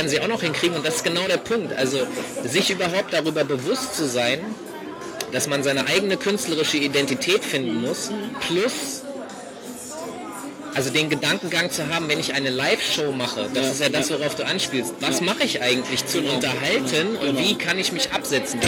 Werden sie auch noch hinkriegen und das ist genau der Punkt. Also sich überhaupt darüber bewusst zu sein, dass man seine eigene künstlerische Identität finden muss, plus also den Gedankengang zu haben, wenn ich eine Live-Show mache, das Ja, ist ja das, worauf du anspielst. Was Ja. mache ich eigentlich zum Genau. Unterhalten und Genau. wie kann ich mich absetzen?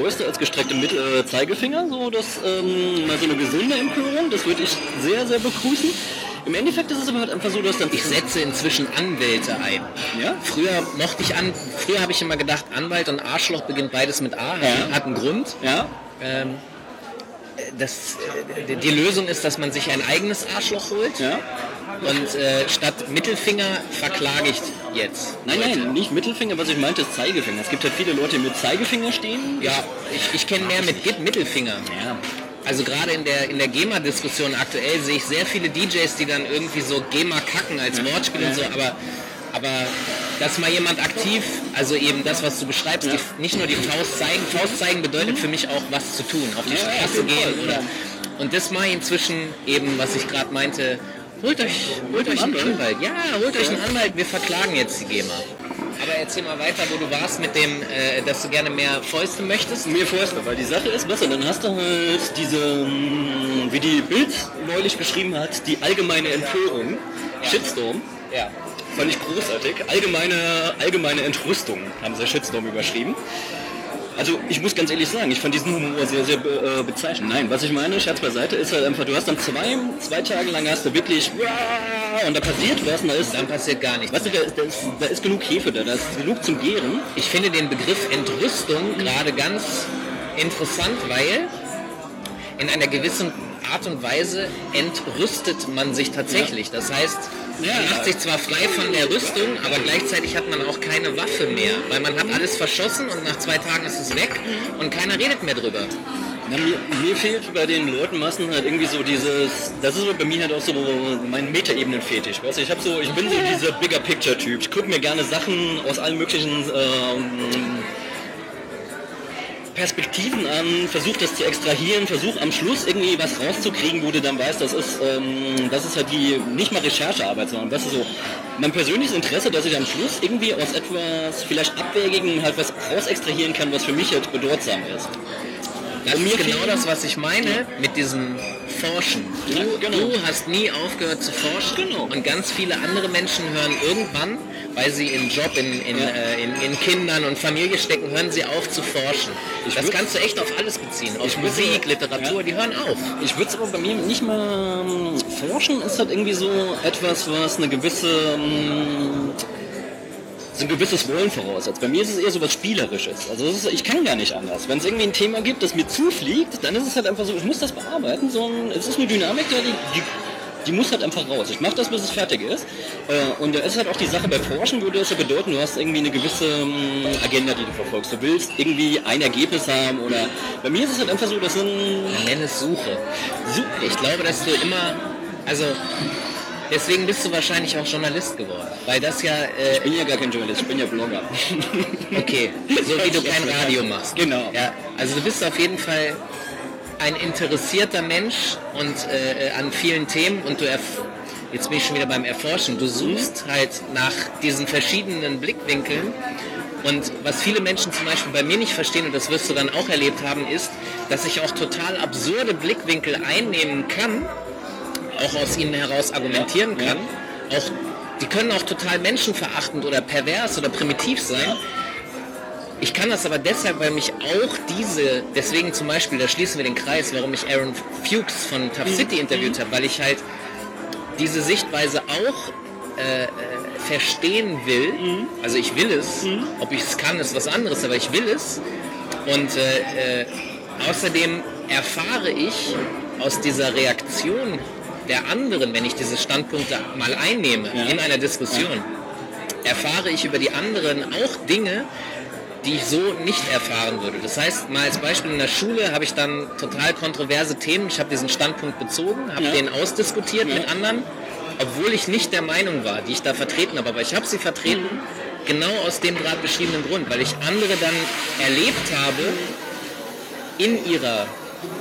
Fäuste als gestreckte Mit äh, Zeigefinger. So, das ähm, mal so eine gesunde Empörung, das würde ich sehr, sehr begrüßen. Im Endeffekt ist es aber halt einfach so, dass dann Ich setze inzwischen Anwälte ein. Ja? Früher mochte ich an, früher habe ich immer gedacht, Anwalt und Arschloch beginnt beides mit A, hat, Ja. hat einen Grund. Ja? Ähm, das, äh, die Lösung ist, dass man sich ein eigenes Arschloch holt Ja? und äh, statt Mittelfinger verklage ich jetzt. Nein, nein, nicht Mittelfinger, was ich meinte ist Zeigefinger. Es gibt halt viele Leute, die mit Zeigefinger stehen. Ja, ich, ich kenne mehr mit Git Mittelfinger. Ja. Also gerade in der, in der GEMA-Diskussion aktuell sehe ich sehr viele DJs, die dann irgendwie so GEMA kacken als Wortspiel und so, aber, aber dass mal jemand aktiv, also eben das, was du beschreibst, die, nicht nur die Faust zeigen, Faust zeigen bedeutet für mich auch was zu tun, auf die Ja, Straße gehen oder ja. und das mache ich inzwischen eben, was ich gerade meinte, holt euch, holt euch einen Anwalt? Ja, holt euch einen Anwalt, wir verklagen jetzt die GEMA. Aber erzähl mal weiter, wo du warst mit dem, äh, dass du gerne mehr Fäuste möchtest. Mehr Fäuste, weil die Sache ist, was, dann hast du halt diese, mm, wie die Bild neulich geschrieben hat, die allgemeine Empörung, Shitstorm. Ja. Fand ich großartig. Allgemeine, allgemeine Entrüstung haben sie Shitstorm überschrieben. Also ich muss ganz ehrlich sagen, ich fand diesen Humor sehr, sehr äh, bezeichnend. Nein, was ich meine, Scherz beiseite, ist halt einfach, du hast dann zwei, zwei Tage lang hast du wirklich und da passiert was und da ist, Dann passiert gar nichts. weißt du, da ist, da, ist, da ist genug Hefe da, da ist genug zum Gären. Ich finde den Begriff Entrüstung gerade ganz interessant, weil in einer gewissen Art und Weise entrüstet man sich tatsächlich. Das heißt, Ja. man macht sich zwar frei von der Rüstung, aber gleichzeitig hat man auch keine Waffe mehr, weil man hat alles verschossen und nach zwei Tagen ist es weg und keiner redet mehr drüber. Na, mir, mir fehlt bei den Leuten meistens halt irgendwie so dieses, das ist bei mir halt auch so mein Metaebenen-Fetisch. Weißt du, ich so, ich bin so dieser Bigger Picture-Typ. Ich gucke mir gerne Sachen aus allen möglichen ähm, Perspektiven an, versuche das zu extrahieren, versuche am Schluss irgendwie was rauszukriegen, wo du dann weißt, das ist, ähm, das ist halt die, nicht mal Recherchearbeit, sondern das ist so mein persönliches Interesse, dass ich am Schluss irgendwie aus etwas vielleicht Abwägigen halt was raus extrahieren kann, was für mich halt bedeutsam ist. Das Und mir ist genau das, was ich meine mit diesem Forschen. Du, Ja, genau. du hast nie aufgehört zu forschen Genau. und ganz viele andere Menschen hören irgendwann, weil sie im Job, in, in, Ja. äh, in, in Kindern und Familie stecken, hören sie auf zu forschen. Ich das würd- kannst du echt auf alles beziehen. Auf Musik, Literatur, Ja. die hören auf. Ich würde es aber bei mir nicht mal ähm, forschen, ist halt irgendwie so etwas, was eine gewisse ähm, so ein gewisses Wollen voraussetzt. Bei mir ist es eher so was Spielerisches. Also ist, ich kann gar nicht anders. Wenn es irgendwie ein Thema gibt, das mir zufliegt, dann ist es halt einfach so, ich muss das bearbeiten. So ein, es ist eine Dynamik die, die, die muss halt einfach raus. Ich mache das, bis es fertig ist. Äh, und da ist halt auch die Sache bei Forschen, würde das ja bedeuten, du hast irgendwie eine gewisse ähm, Agenda, die du verfolgst. Du willst irgendwie ein Ergebnis haben oder bei mir ist es halt einfach so, das sind Nenn es Suche. Ich glaube, dass du immer, also deswegen bist du wahrscheinlich auch Journalist geworden, weil das ja, äh, Ich bin ja gar kein Journalist, ich bin ja Blogger. okay, so wie du kein Radio machst. Genau. Ja, also du bist auf jeden Fall ein interessierter Mensch und äh, an vielen Themen und du jetzt bin ich schon wieder beim Erforschen. Du suchst halt nach diesen verschiedenen Blickwinkeln und was viele Menschen zum Beispiel bei mir nicht verstehen und das wirst du dann auch erlebt haben, ist, dass ich auch total absurde Blickwinkel einnehmen kann, auch aus ihnen heraus argumentieren kann. Auch die können auch total menschenverachtend oder pervers oder primitiv sein. Ich kann das aber deshalb, weil mich auch diese, deswegen zum Beispiel, da schließen wir den Kreis, warum ich Aaron Fuchs von Tough City interviewt habe, weil ich halt diese Sichtweise auch äh, äh, verstehen will. Also ich will es, ob ich es kann, ist was anderes, aber ich will es. Und äh, äh, außerdem erfahre ich aus dieser Reaktion der anderen, wenn ich diese Standpunkte mal einnehme Ja. in einer Diskussion, erfahre ich über die anderen auch Dinge, die ich so nicht erfahren würde. Das heißt, mal als Beispiel in der Schule habe ich dann total kontroverse Themen. Ich habe diesen Standpunkt bezogen, habe Ja. den ausdiskutiert Ja. mit anderen, obwohl ich nicht der Meinung war, die ich da vertreten habe. Aber ich habe sie vertreten, genau aus dem gerade beschriebenen Grund, weil ich andere dann erlebt habe in ihrer,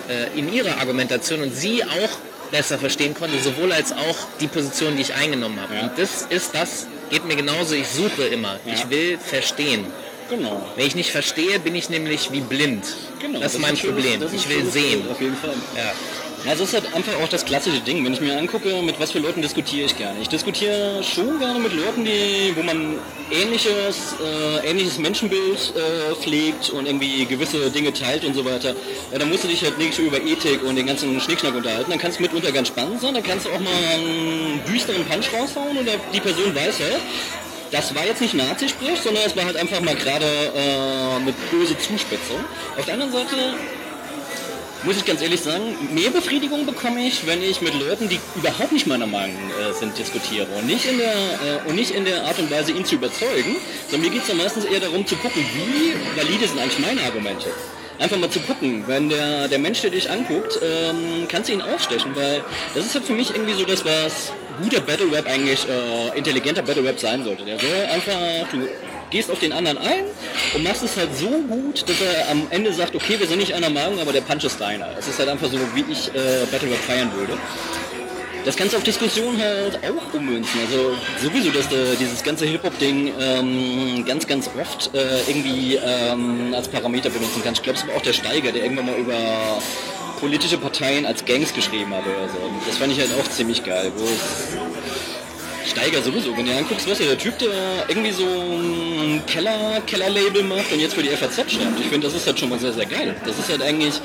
äh, in ihrer Argumentation und sie auch besser verstehen konnte, sowohl als auch die Position, die ich eingenommen habe. Ja. Und das ist das, geht mir genauso, ich suche immer. Ich will verstehen. Genau. Wenn ich nicht verstehe, bin ich nämlich wie blind. Genau, das ist mein ein schönes- Problem. das ist Ich will sehen. Auf jeden Fall. Ja. Ja, es ist halt einfach auch das klassische Ding. Wenn ich mir angucke, mit was für Leuten diskutiere ich gerne. Ich diskutiere schon gerne mit Leuten, die, wo man ähnliches, äh, ähnliches Menschenbild äh, pflegt und irgendwie gewisse Dinge teilt und so weiter. Ja, dann musst du dich halt nicht über Ethik und den ganzen Schnickschnack unterhalten. Dann kann es mitunter ganz spannend sein. Dann kannst du auch mal einen düsteren Punch raushauen und die Person weiß halt, das war jetzt nicht Nazi-Sprech, sondern es war halt einfach mal gerade äh, eine böse Zuspitzung. Auf der anderen Seite muss ich ganz ehrlich sagen, mehr Befriedigung bekomme ich, wenn ich mit Leuten, die überhaupt nicht meiner Meinung äh, sind, diskutiere. Und nicht, in der, äh, und nicht in der Art und Weise, ihn zu überzeugen, sondern mir geht es dann meistens eher darum zu gucken, wie valide sind eigentlich meine Argumente. Einfach mal zu gucken, wenn der, der Mensch, der dich anguckt, ähm, kannst du ihn aufstechen, weil das ist halt für mich irgendwie so das, was guter Battle Rap eigentlich, äh, intelligenter Battle Rap sein sollte. Der soll einfach, du gehst auf den anderen ein und machst es halt so gut, dass er am Ende sagt, okay, wir sind nicht einer Meinung, aber der Punch ist deiner. Es ist halt einfach so, wie ich äh, Battle Rap feiern würde. Das du auf Diskussionen halt auch ummünzen. Also sowieso, dass du dieses ganze Hip-Hop-Ding ähm, ganz, ganz oft äh, irgendwie ähm, als Parameter benutzen kannst. Ich glaube, es war auch der Steiger, der irgendwann mal über politische Parteien als Gangs geschrieben hat oder so. Und das fand ich halt auch ziemlich geil. Steiger sowieso, wenn du anguckst, was der Typ, der irgendwie so ein Keller, Kellerlabel macht und jetzt für die FAZ schreibt. Ich finde, das ist halt schon mal sehr, sehr geil. Das ist halt eigentlich,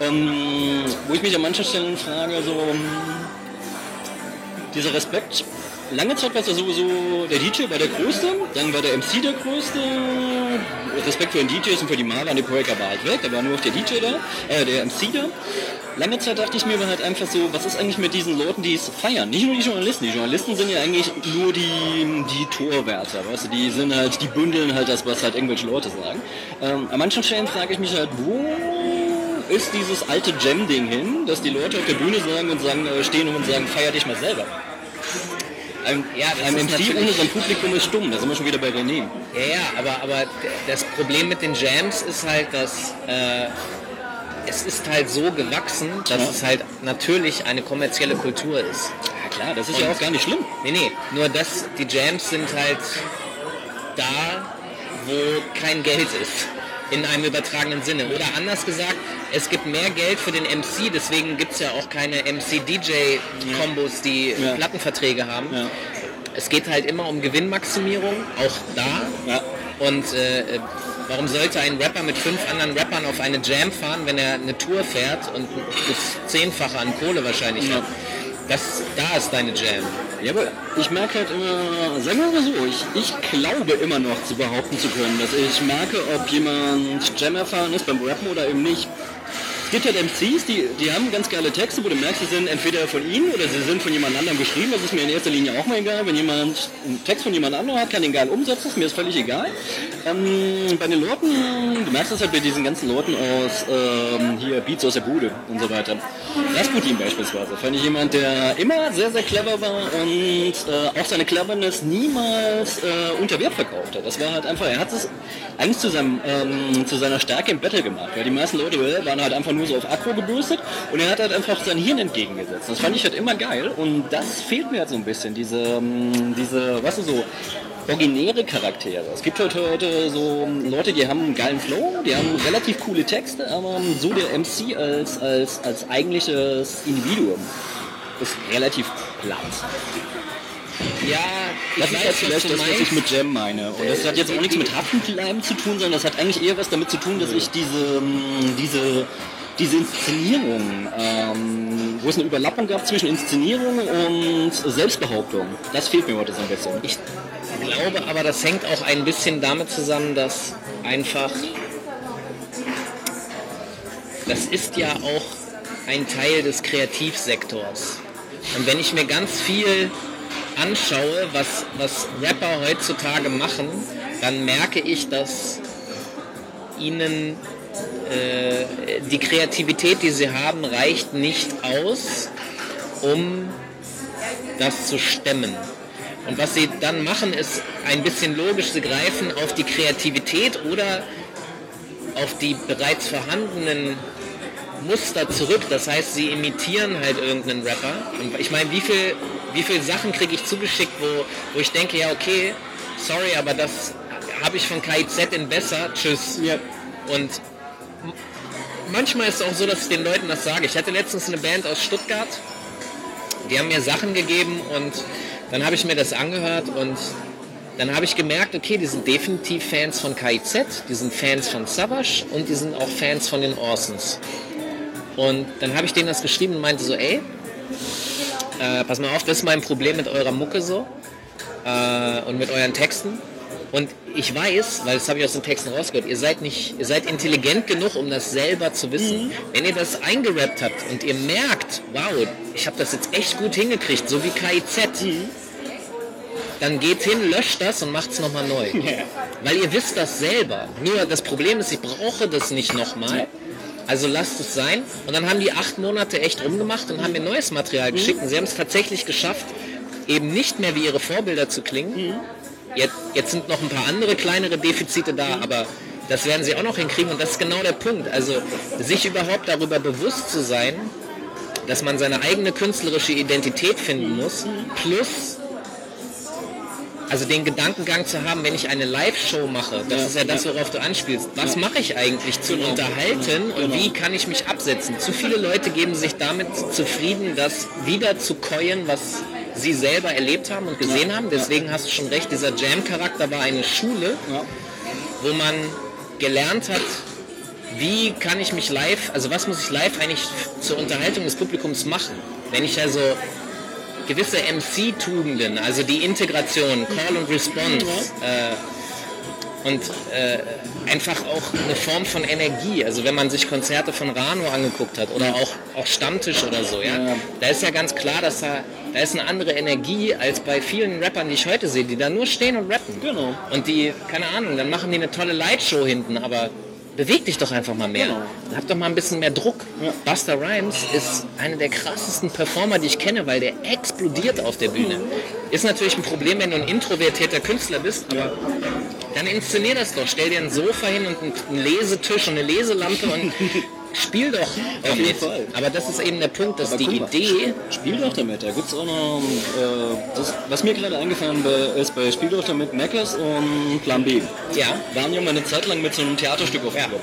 ähm, wo ich mich an manchen Stellen frage, so, dieser Respekt. Lange Zeit war es ja sowieso der DJ war der Größte, dann war der MC der Größte. Respekt für den DJs und für die Maler die Breaker war halt weg, da war nur noch der DJ da, äh, der MC da. Lange Zeit dachte ich mir halt einfach so, was ist eigentlich mit diesen Leuten, die es feiern? Nicht nur die Journalisten, die Journalisten sind ja eigentlich nur die, die Torwärter, weißt du, die sind halt, die bündeln halt das, was halt irgendwelche Leute sagen. Ähm, an manchen Stellen frage ich mich halt, wo ist dieses alte Jam-Ding hin, dass die Leute auf der Bühne sagen und sagen, äh, stehen und sagen, feier dich mal selber. Ein, Ja, ein MC ohne sein Publikum ist stumm, da sind wir schon wieder bei René. Ja, ja, aber, aber das Problem mit den Jams ist halt, dass äh, es ist halt so gewachsen, dass Ja. es halt natürlich eine kommerzielle Kultur ist. Ja klar, das ist ja Und- auch gar nicht schlimm. Nee, nee, nur dass die Jams sind halt da, wo kein Geld ist. In einem übertragenen Sinne. Oder anders gesagt, es gibt mehr Geld für den MC, deswegen gibt es ja auch keine MC-DJ-Kombos, die Ja. Plattenverträge haben. Ja. Es geht halt immer um Gewinnmaximierung, auch da. Ja. Und äh, äh, warum sollte ein Rapper mit fünf anderen Rappern auf eine Jam fahren, wenn er eine Tour fährt und das Zehnfache an Kohle wahrscheinlich hat? Das, da ist deine Jam. Ja, aber ich merke halt immer, sagen wir mal so, ich, ich glaube immer noch zu behaupten zu können, dass ich merke, ob jemand Jam erfahren ist beim Rappen oder eben nicht. Gibt halt MCs, die, die haben ganz geile Texte, wo du merkst, sie sind entweder von ihnen oder sie sind von jemand anderem geschrieben. Das ist mir in erster Linie auch mal egal. Wenn jemand einen Text von jemand anderem hat, kann den geil umsetzen, ist mir das völlig egal. Ähm, bei den Leuten, du merkst das halt bei diesen ganzen Leuten aus ähm, hier Beats aus der Bude und so weiter. Rasputin beispielsweise, fand ich jemand, der immer sehr, sehr clever war und äh, auch seine Cleverness niemals äh, unter Wert verkauft hat. Das war halt einfach, er hat es eigentlich zu, seinem, ähm, zu seiner Stärke im Battle gemacht, weil die meisten Leute äh, waren halt einfach nur so auf Akro gebürstet und er hat halt einfach sein Hirn entgegengesetzt. Das fand ich halt immer geil und das fehlt mir halt so ein bisschen, diese, ähm, diese, was weißt du, so originäre Charaktere. Es gibt heute, heute so Leute, die haben einen geilen Flow, die haben relativ coole Texte, aber so der MC als, als, als eigentliches Individuum ist relativ platt. Ja, Das ist weiß, halt vielleicht das, was ich mit Jam meine. Und das hat jetzt auch nichts mit Haftenbleiben zu tun, sondern das hat eigentlich eher was damit zu tun, dass ich diese, ähm, diese, diese Inszenierung, ähm, wo es eine Überlappung gab zwischen Inszenierung und Selbstbehauptung, das fehlt mir heute so ein bisschen. Ich glaube aber, das hängt auch ein bisschen damit zusammen, dass einfach das ist ja auch ein Teil des Kreativsektors. Und wenn ich mir ganz viel anschaue, was, was Rapper heutzutage machen, dann merke ich, dass ihnen äh, die Kreativität, die sie haben, reicht nicht aus, um das zu stemmen. Und was sie dann machen, ist ein bisschen logisch, sie greifen auf die Kreativität oder auf die bereits vorhandenen Muster zurück. Das heißt, sie imitieren halt irgendeinen Rapper. Und ich meine, wie viel, wie viel Sachen kriege ich zugeschickt, wo, wo ich denke, ja okay, sorry, aber das habe ich von KIZ in besser. Tschüss. Ja. Und manchmal ist es auch so, dass ich den Leuten das sage. Ich hatte letztens eine Band aus Stuttgart, die haben mir Sachen gegeben und dann habe ich mir das angehört und dann habe ich gemerkt, okay, die sind definitiv Fans von KIZ, die sind Fans von Savage und die sind auch Fans von den Orsons. Und dann habe ich denen das geschrieben und meinte so, ey, äh, pass mal auf, das ist mein Problem mit eurer Mucke so äh, und mit euren Texten. Und ich weiß, weil das habe ich aus den Texten rausgehört, ihr seid nicht, ihr seid intelligent genug, um das selber zu wissen. Wenn ihr das eingerappt habt und ihr merkt, wow, ich habe das jetzt echt gut hingekriegt, so wie KIZ, dann geht hin, löscht das und macht es nochmal neu. Weil ihr wisst das selber. Nur das Problem ist, ich brauche das nicht nochmal. Also lasst es sein. Und dann haben die acht Monate echt rumgemacht und haben mir neues Material geschickt. Und sie haben es tatsächlich geschafft, eben nicht mehr wie ihre Vorbilder zu klingen. Jetzt, jetzt sind noch ein paar andere kleinere Defizite da, aber das werden sie auch noch hinkriegen. Und das ist genau der Punkt. Also sich überhaupt darüber bewusst zu sein, dass man seine eigene künstlerische Identität finden muss, plus also den Gedankengang zu haben, wenn ich eine Live-Show mache, das ist ja das, worauf du anspielst. Was mache ich eigentlich zu unterhalten und wie kann ich mich absetzen? Zu viele Leute geben sich damit zufrieden, das wieder zu keuen, was sie selber erlebt haben und gesehen haben. Deswegen hast du schon recht, dieser Jam-Charakter war eine Schule, wo man gelernt hat, wie kann ich mich live, also was muss ich live eigentlich zur Unterhaltung des Publikums machen? Wenn ich also gewisse MC-Tugenden, also die Integration, Call und Response äh, und äh, einfach auch eine Form von Energie. Also wenn man sich Konzerte von Rano angeguckt hat oder auch, auch Stammtisch oder so, ja, Ja. da ist ja ganz klar, dass da, da ist eine andere Energie als bei vielen Rappern, die ich heute sehe, die da nur stehen und rappen. Genau. Und die, keine Ahnung, dann machen die eine tolle Lightshow hinten, aber beweg dich doch einfach mal mehr. Genau. Hab doch mal ein bisschen mehr Druck. Buster Rhymes ist einer der krassesten Performer, die ich kenne, weil der explodiert auf der Bühne. Ist natürlich ein Problem, wenn du ein introvertierter Künstler bist, aber dann inszenier das doch. Stell dir ein Sofa hin und einen Lesetisch und eine Leselampe und spiel doch Auf jeden damit. Fall. Aber das ist eben der Punkt, dass Aber die mal, Idee Spiel doch damit. Da gibt es auch noch, äh, das, was mir gerade eingefallen ist bei Spiel doch damit Mackers und Plan B. Ja. Waren ja mal eine Zeit lang mit so einem Theaterstück aufgekommen.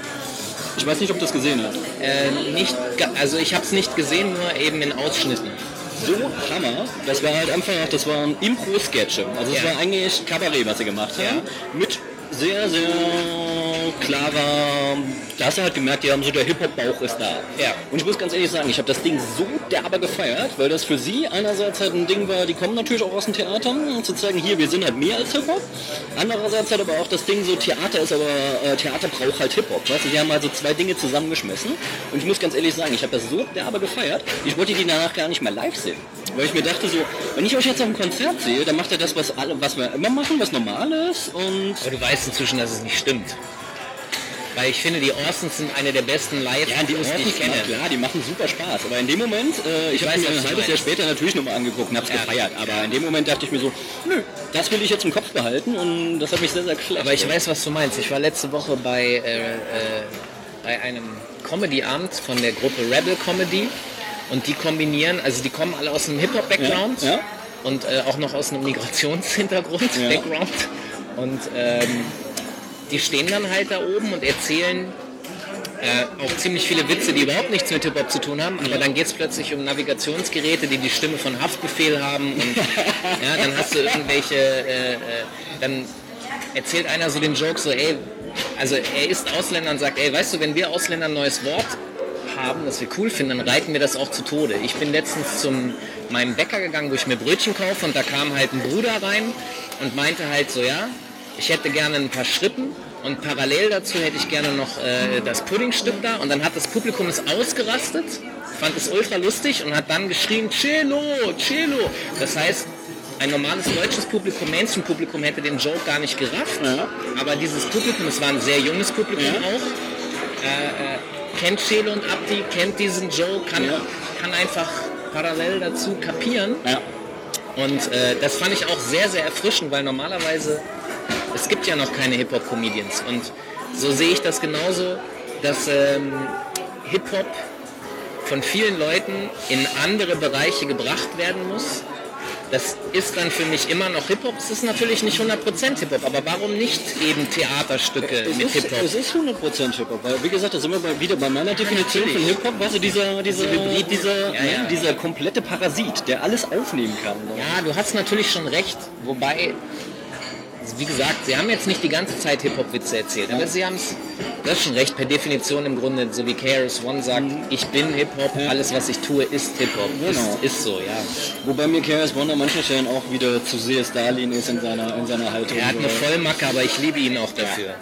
Ich weiß nicht, ob du das gesehen hast. äh, nicht, also ich habe es nicht gesehen, nur eben in Ausschnitten. So Hammer. Das war halt einfach, das waren Impro-Sketche. Also es Ja. war eigentlich Kabarett, was sie gemacht haben. Ja. Mit sehr, sehr klarer, da hast du halt gemerkt, die haben so der Hip-Hop-Bauch ist da. Ja. Und ich muss ganz ehrlich sagen, ich habe das Ding so derbe gefeiert, weil das für sie einerseits halt ein Ding war, die kommen natürlich auch aus dem Theater, um zu zeigen, hier, wir sind halt mehr als Hip-Hop. Andererseits halt aber auch das Ding so, Theater ist aber, äh, Theater braucht halt Hip-Hop. Weißt du, die haben also zwei Dinge zusammengeschmissen. Und ich muss ganz ehrlich sagen, ich habe das so derbe gefeiert, ich wollte die danach gar nicht mehr live sehen. Weil ich mir dachte so, wenn ich euch jetzt auf dem Konzert sehe, dann macht er das, was alle, was wir immer machen, was normal ist und Aber du weißt inzwischen, dass es nicht stimmt. Weil ich finde, die Orsons sind eine der besten live Ja, die die ich Orsons, kenne. klar, die machen super Spaß. Aber in dem Moment, äh, ich Ich habe weiß, mir ein halbes Jahr später natürlich nochmal angeguckt und hab's Ja. gefeiert. Aber in dem Moment dachte ich mir so, nö, das will ich jetzt im Kopf behalten und das hat mich sehr, sehr geschleckt. Aber ich weiß, was du meinst. Ich war letzte Woche bei, äh, äh, bei einem Comedy-Abend von der Gruppe Rebel Comedy und die kombinieren, also die kommen alle aus einem Hip-Hop-Background Ja, ja. und äh, auch noch aus einem Migrationshintergrund. Background. Und ähm, die stehen dann halt da oben und erzählen äh, auch ziemlich viele Witze, die überhaupt nichts mit Hip-Hop zu tun haben, aber dann geht es plötzlich um Navigationsgeräte, die die Stimme von Haftbefehl haben und ja, dann hast du irgendwelche, äh, äh, dann erzählt einer so den Joke so, ey, also er ist Ausländer und sagt, ey, weißt du, wenn wir Ausländer ein neues Wort haben, das wir cool finden, dann reiten wir das auch zu Tode. Ich bin letztens zum meinem Bäcker gegangen, wo ich mir Brötchen kaufe und da kam halt ein Bruder rein und meinte halt so, ja, ich hätte gerne ein paar Schrippen und parallel dazu hätte ich gerne noch äh, das Puddingstück da und dann hat das Publikum es ausgerastet, fand es ultra lustig und hat dann geschrien, Cello, Cello. Das heißt, ein normales deutsches Publikum, Mainstream-Publikum hätte den Joke gar nicht gerafft. Ja. Aber dieses Publikum, es war ein sehr junges Publikum Ja. auch, äh, äh, kennt Chelo und Abdi, kennt diesen Joke, kann, Ja. kann einfach parallel dazu kapieren. Und äh, das fand ich auch sehr, sehr erfrischend, weil normalerweise, es gibt ja noch keine Hip-Hop-Comedians. Und so sehe ich das genauso, dass ähm, Hip-Hop von vielen Leuten in andere Bereiche gebracht werden muss. Das ist dann für mich immer noch Hip-Hop. Es ist natürlich nicht 100% Hip-Hop, aber warum nicht eben Theaterstücke Es mit Hip-Hop? es ist 100% Hip-Hop, weil wie gesagt, da sind wir bei, wieder bei meiner Definition von natürlich. Hip-Hop, weißt du, dieser, dieser, Hybrid- dieser, Ja, ne, ja. dieser komplette Parasit, der alles aufnehmen kann. ne? Ja, du hast natürlich schon recht, wobei, wie gesagt, sie haben jetzt nicht die ganze Zeit Hip-Hop-Witze erzählt, aber sie haben es, das ist schon recht, per Definition im Grunde, so wie KRS One sagt, ich bin Hip-Hop, alles was ich tue ist Hip-Hop. Genau. Ist, ist so, ja. Wobei mir KRS One an manchen Stellen auch wieder zu sehr Stalin ist in seiner, in seiner Haltung. Er hat eine Vollmacke, aber ich liebe ihn auch dafür.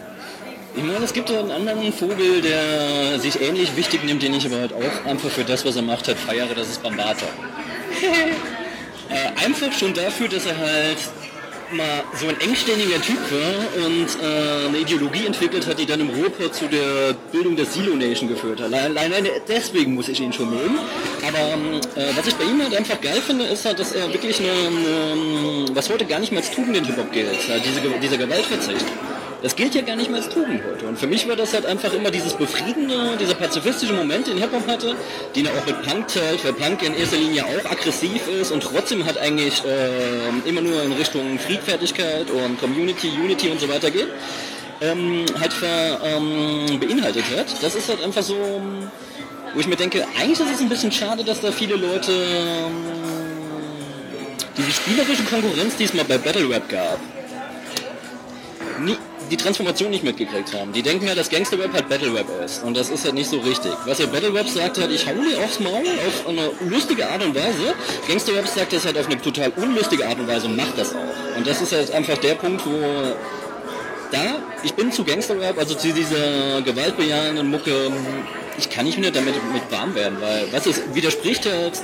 Ich meine, es gibt einen anderen Vogel, der sich ähnlich wichtig nimmt, den ich aber halt auch einfach für das, was er macht, halt feiere, das ist Bambata. äh, einfach schon dafür, dass er halt mal so ein engständiger Typ war und äh, eine Ideologie entwickelt hat, die dann im Ruhrpott zu der Bildung der Silo Nation geführt hat. Allein deswegen muss ich ihn schon mögen. Aber ähm, äh, was ich bei ihm halt einfach geil finde, ist halt, dass er wirklich eine, eine was heute gar nicht mehr als Tugend in Hip-Hop gilt, halt diese, dieser Gewaltverzicht. Das gilt ja gar nicht mehr als Tugend heute. Und für mich war das halt einfach immer dieses befriedende, dieser pazifistische Moment, den Hip-Hop hatte, den er auch mit Punk teilt, weil Punk in erster Linie auch aggressiv ist und trotzdem halt eigentlich äh, immer nur in Richtung Friedfertigkeit und Community, Unity und so weiter geht, ähm, halt ver, ähm, beinhaltet hat. Das ist halt einfach so, wo ich mir denke, eigentlich ist es ein bisschen schade, dass da viele Leute ähm, diese spielerische Konkurrenz, die es mal bei Battle Rap gab, nie, die Transformation nicht mitgekriegt haben. Die denken ja, dass Gangster Rap halt Battle Rap ist. Und das ist halt nicht so richtig. Was ja Battle Rap sagt halt, ich hau dir aufs Maul auf eine lustige Art und Weise. Gangster Rap sagt das halt auf eine total unlustige Art und Weise und macht das auch. Und das ist halt einfach der Punkt, wo da, ich bin zu Gangster Rap, also zu dieser gewaltbejahenden Mucke, ich kann nicht mehr damit mit warm werden, weil, was es widerspricht halt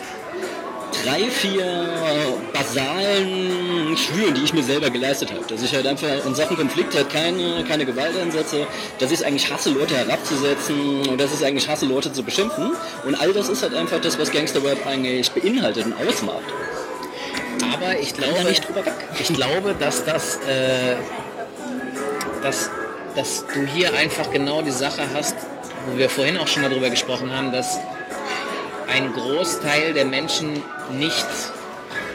drei, vier basalen Schwüren, die ich mir selber geleistet habe. Dass ich halt einfach in Sachen Konflikt halt keine, keine Gewalt einsetze, dass ich es eigentlich hasse, Leute herabzusetzen und dass ich es eigentlich hasse, Leute zu beschimpfen. Und all das ist halt einfach das, was Gangster Rap eigentlich beinhaltet und ausmacht. Aber ich glaube, ich glaube, dass das, äh, dass, dass du hier einfach genau die Sache hast, wo wir vorhin auch schon mal drüber gesprochen haben, dass ein Großteil der Menschen nicht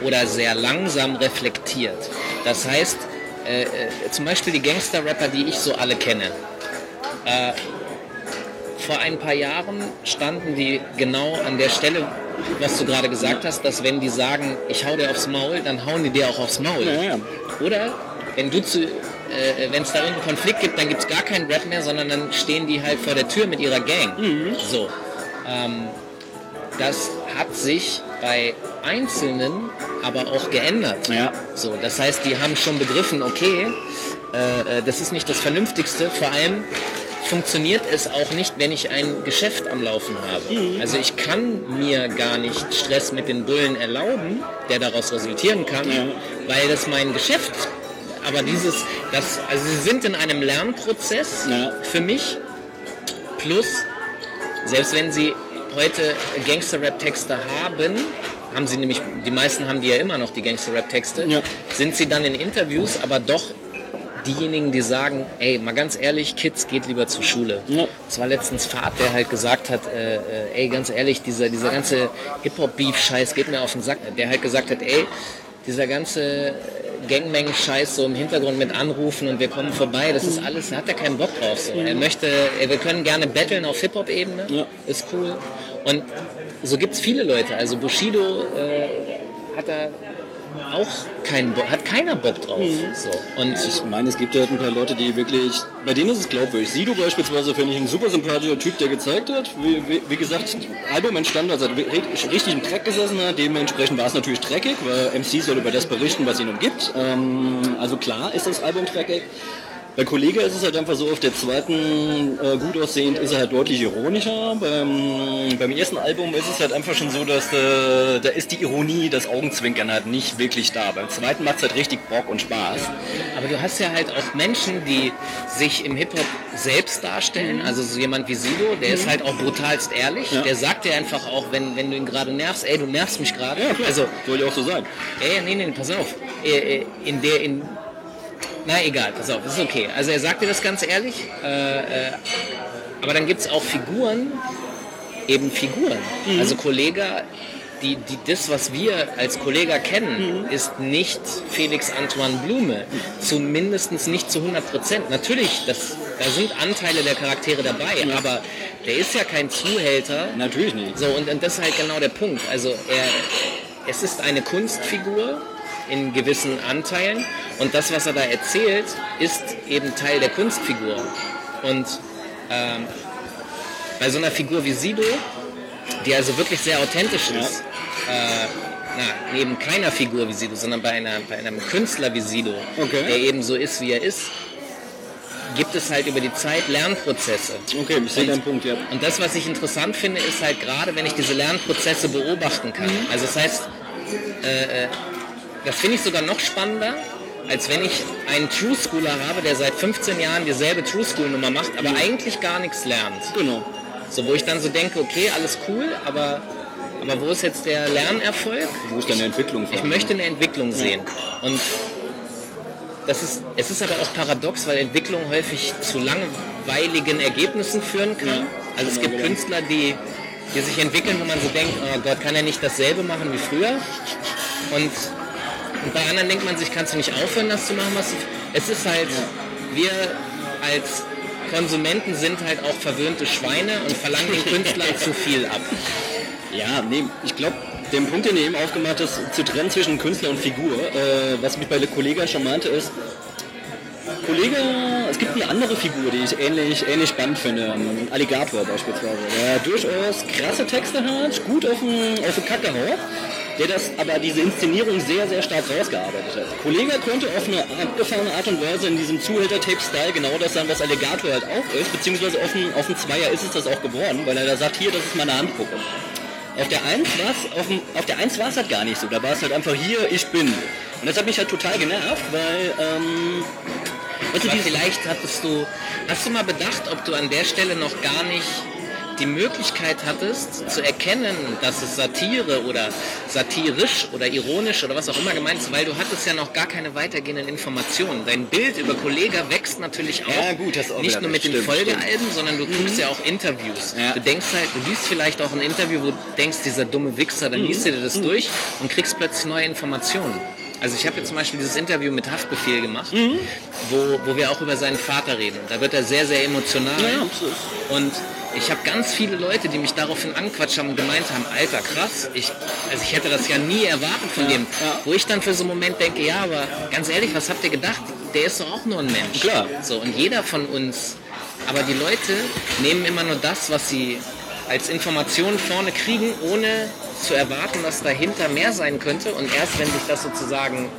oder sehr langsam reflektiert. Das heißt, äh, äh, zum Beispiel die Gangster-Rapper, die ich so alle kenne. Äh, vor ein paar Jahren standen die genau an der Stelle, was du gerade gesagt hast, dass wenn die sagen, ich hau dir aufs Maul, dann hauen die dir auch aufs Maul. Ja, ja. Oder wenn du zu, äh, wenn es da irgendeinen Konflikt gibt, dann gibt es gar keinen Rap mehr, sondern dann stehen die halt vor der Tür mit ihrer Gang. So. Ähm, das hat sich bei Einzelnen aber auch geändert. Ja. So, das heißt, die haben schon begriffen, okay, äh, äh, das ist nicht das Vernünftigste. Vor allem funktioniert es auch nicht, wenn ich ein Geschäft am Laufen habe. Also ich kann mir gar nicht Stress mit den Bullen erlauben, der daraus resultieren kann, weil das mein Geschäft. Aber dieses, das, also sie sind in einem Lernprozess Ja. für mich. Plus, selbst wenn sie heute Gangster-Rap-Texte haben, haben sie nämlich, die meisten haben die ja immer noch, die Gangster-Rap-Texte, Ja. sind sie dann in Interviews, aber doch diejenigen, die sagen, ey, mal ganz ehrlich, Kids, geht lieber zur Schule. Ja. Es war letztens Fahrt, der halt gesagt hat, äh, äh, ey, ganz ehrlich, dieser, dieser ganze Hip-Hop-Beef-Scheiß geht mir auf den Sack. Der halt gesagt hat, ey, dieser ganze Gangmeng-Scheiß so im Hintergrund mit Anrufen und wir kommen vorbei, das ist alles, da hat er keinen Bock drauf. So. Er möchte, ey, wir können gerne battlen auf Hip-Hop-Ebene, Ja. ist cool. Und so gibt es viele Leute. Also Bushido äh, hat da auch keinen Bock, hat keiner Bock drauf. So. Und Ich meine, es gibt halt ein paar Leute, die wirklich, bei denen ist es glaubwürdig. Sido beispielsweise finde ich ein super sympathischer Typ, der gezeigt hat, wie, wie, wie gesagt, Album entstanden, als er ri- richtig im Dreck gesessen hat. Dementsprechend war es natürlich dreckig, weil MC soll über das berichten, was ihn umgibt. Ähm, also klar ist das Album dreckig. Bei Kollege ist es halt einfach so, auf der zweiten äh, gut aussehend ist er halt deutlich ironischer. Beim, beim ersten Album ist es halt einfach schon so, dass äh, da ist die Ironie, das Augenzwinkern halt nicht wirklich da. Beim zweiten macht es halt richtig Bock und Spaß. Aber du hast ja halt auch Menschen, die sich im Hip-Hop selbst darstellen. Mhm. Also so jemand wie Sido, der ist halt auch brutalst ehrlich. Ja. Der sagt dir einfach auch, wenn, wenn du ihn gerade nervst, ey, du nervst mich gerade. also, soll ja auch so sein. ey, nee, nee, pass auf. Äh, äh, In der, in, na egal, pass auf, ist okay. Also er sagt dir das ganz ehrlich. Äh, äh, aber dann gibt es auch Figuren, eben Figuren. Mhm. Also Kollega, die, die, das, was wir als Kollega kennen, Mhm. ist nicht Felix Antoine Blume. Zumindest nicht zu 100 Prozent. Natürlich, das, da sind Anteile der Charaktere dabei, aber der ist ja kein Zuhälter. Natürlich nicht. So, und, und das ist halt genau der Punkt. Also er, es ist eine Kunstfigur in gewissen Anteilen und das, was er da erzählt, ist eben Teil der Kunstfigur. Und ähm, bei so einer Figur wie Sido, die also wirklich sehr authentisch ist, äh, na, neben keiner Figur wie Sido, sondern bei, einer, bei einem Künstler wie Sido, Okay. der eben so ist, wie er ist, gibt es halt über die Zeit Lernprozesse. Okay, ich sehe Und- deinen Punkt, ja. Und das, was ich interessant finde, ist halt gerade, wenn ich diese Lernprozesse beobachten kann. Also das heißt, äh, äh, das finde ich sogar noch spannender, als wenn ich einen True Schooler habe, der seit 15 Jahren dieselbe True School Nummer macht, aber eigentlich gar nichts lernt. Genau. So, wo ich dann so denke, okay, alles cool, aber, aber wo ist jetzt der Lernerfolg? Wo ist deine Entwicklung? Ich möchte eine Entwicklung sehen. Und das ist, es ist aber auch paradox, weil Entwicklung häufig zu langweiligen Ergebnissen führen kann. Ja, also es genau, gibt genau. Künstler, die, die sich entwickeln, wo man so denkt, oh Gott, kann er nicht dasselbe machen wie früher? Und, und bei anderen denkt man sich, kannst du nicht aufhören, das zu machen, was du... Es ist halt, wir als Konsumenten sind halt auch verwöhnte Schweine und verlangen den Künstlern zu viel ab. Ja, nee, ich glaube, den Punkt, den ihr eben aufgemacht hast, zu trennen zwischen Künstler und Figur, äh, was mich bei der Kollega schon meinte, ist, Kollege, es gibt eine andere Figur, die ich ähnlich, ähnlich spannend finde, ein Alligator beispielsweise, der durchaus krasse Texte hat, gut auf den, auf den Kacke haut, der das aber diese Inszenierung sehr, sehr stark rausgearbeitet hat. Kollege konnte auf eine abgefahrene Art und Weise in diesem Zuhälter-Tape-Style genau das sein, was Alligator halt auch ist, beziehungsweise auf dem, auf dem Zweier ist es das auch geworden, weil er da sagt, hier, das ist meine Handpuppe. Auf der 1 war es auf, dem- auf der 1 war es halt gar nicht so. Da war es halt einfach hier, ich bin. Und das hat mich halt total genervt, weil ähm, weißt du, vielleicht hattest du, hast du mal bedacht, ob du an der Stelle noch gar nicht die Möglichkeit hattest, zu erkennen, dass es Satire oder satirisch oder ironisch oder was auch immer gemeint ist, weil du hattest ja noch gar keine weitergehenden Informationen. Dein Bild über Kollega wächst natürlich auch, Ja, gut, das auch nicht nur mit recht. den Stimmt, Folgealben, sondern du guckst ja auch Interviews. Ja. Du denkst halt, du liest vielleicht auch ein Interview, wo du denkst, dieser dumme Wichser, Mhm. dann liest du dir das durch und kriegst plötzlich neue Informationen. Also ich habe jetzt zum Beispiel dieses Interview mit Haftbefehl gemacht, Mhm. wo, wo wir auch über seinen Vater reden. Da wird er sehr, sehr emotional. Ja, absolut. Und ich habe ganz viele Leute, die mich daraufhin angequatscht haben und gemeint haben, Alter, krass, ich, also ich hätte das ja nie erwartet von dem. ja. Wo ich dann für so einen Moment denke, ja, aber ganz ehrlich, was habt ihr gedacht? Der ist doch auch nur ein Mensch. Klar. So, und jeder von uns, aber die Leute nehmen immer nur das, was sie als Information vorne kriegen, ohne zu erwarten, dass dahinter mehr sein könnte. Und erst wenn sich das sozusagen